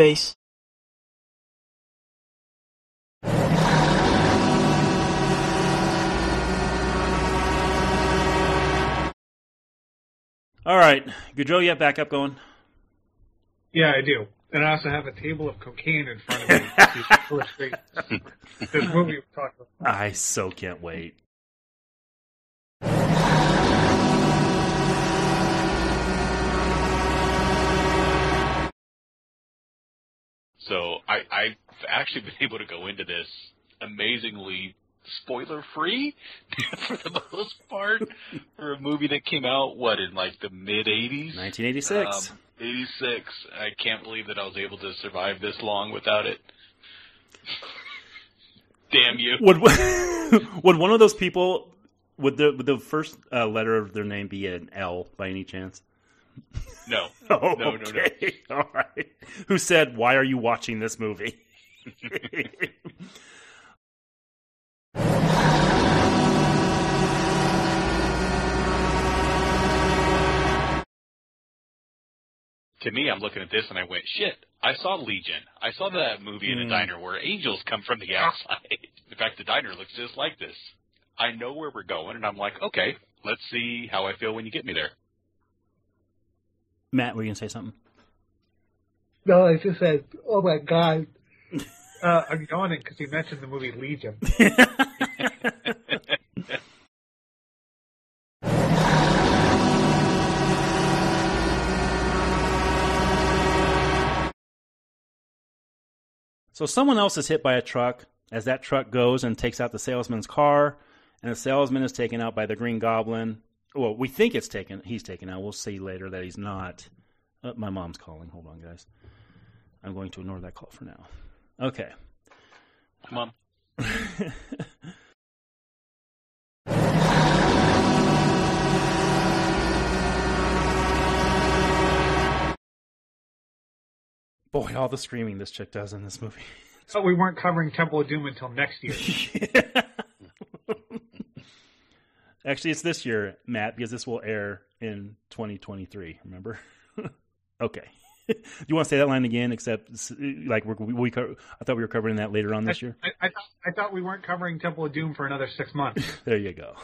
[SPEAKER 11] face
[SPEAKER 3] All right, Goudreau, you have backup going.
[SPEAKER 4] Yeah, I do, and I also have a table of cocaine in front of me. this *laughs* movie we're talking about.
[SPEAKER 3] I so can't wait.
[SPEAKER 5] So I, I've actually *laughs* been able to go into this amazingly spoiler free *laughs* for the most part for a movie that came out what in like the mid 80s
[SPEAKER 3] 1986.
[SPEAKER 5] um, 86 i can't believe that i was able to survive this long without it *laughs* damn you
[SPEAKER 3] Would would one of those people would the would the first uh, letter of their name be an L by any chance?
[SPEAKER 5] No *laughs*
[SPEAKER 3] Oh,
[SPEAKER 5] no no no
[SPEAKER 3] okay. *laughs* All right. Who said, "Why are you watching this movie?" *laughs*
[SPEAKER 5] to me, I'm looking at this and I went, shit, I saw Legion. I saw that movie in a
[SPEAKER 3] Hmm.
[SPEAKER 5] diner where angels come from the outside. In fact, the diner looks just like this. I know where we're going, and I'm like, okay, let's see how I feel when you get me there.
[SPEAKER 3] Matt, were you gonna say something?
[SPEAKER 4] No, I just said, oh my god. *laughs* Uh, I'm yawning because you mentioned the movie Legion. *laughs*
[SPEAKER 3] So someone else is hit by a truck as that truck goes and takes out the salesman's car, and the salesman is taken out by the Green Goblin. Well, we think it's taken. He's taken out. We'll see later that he's not. Uh, my mom's calling. Hold on, guys. I'm going to ignore that call for now. Okay.
[SPEAKER 5] Mom. *laughs*
[SPEAKER 3] Boy, all the screaming this chick does in this movie.
[SPEAKER 4] So we weren't covering Temple of Doom until next year. *laughs*
[SPEAKER 3] Actually, it's this year, Matt, because this will air in 2023. Remember? *laughs* okay. Do *laughs* you want to say that line again? Except, like, we, we I thought we were covering that later on this year.
[SPEAKER 4] I, I, thought, I thought we weren't covering Temple of Doom for another six months. *laughs*
[SPEAKER 3] There you go.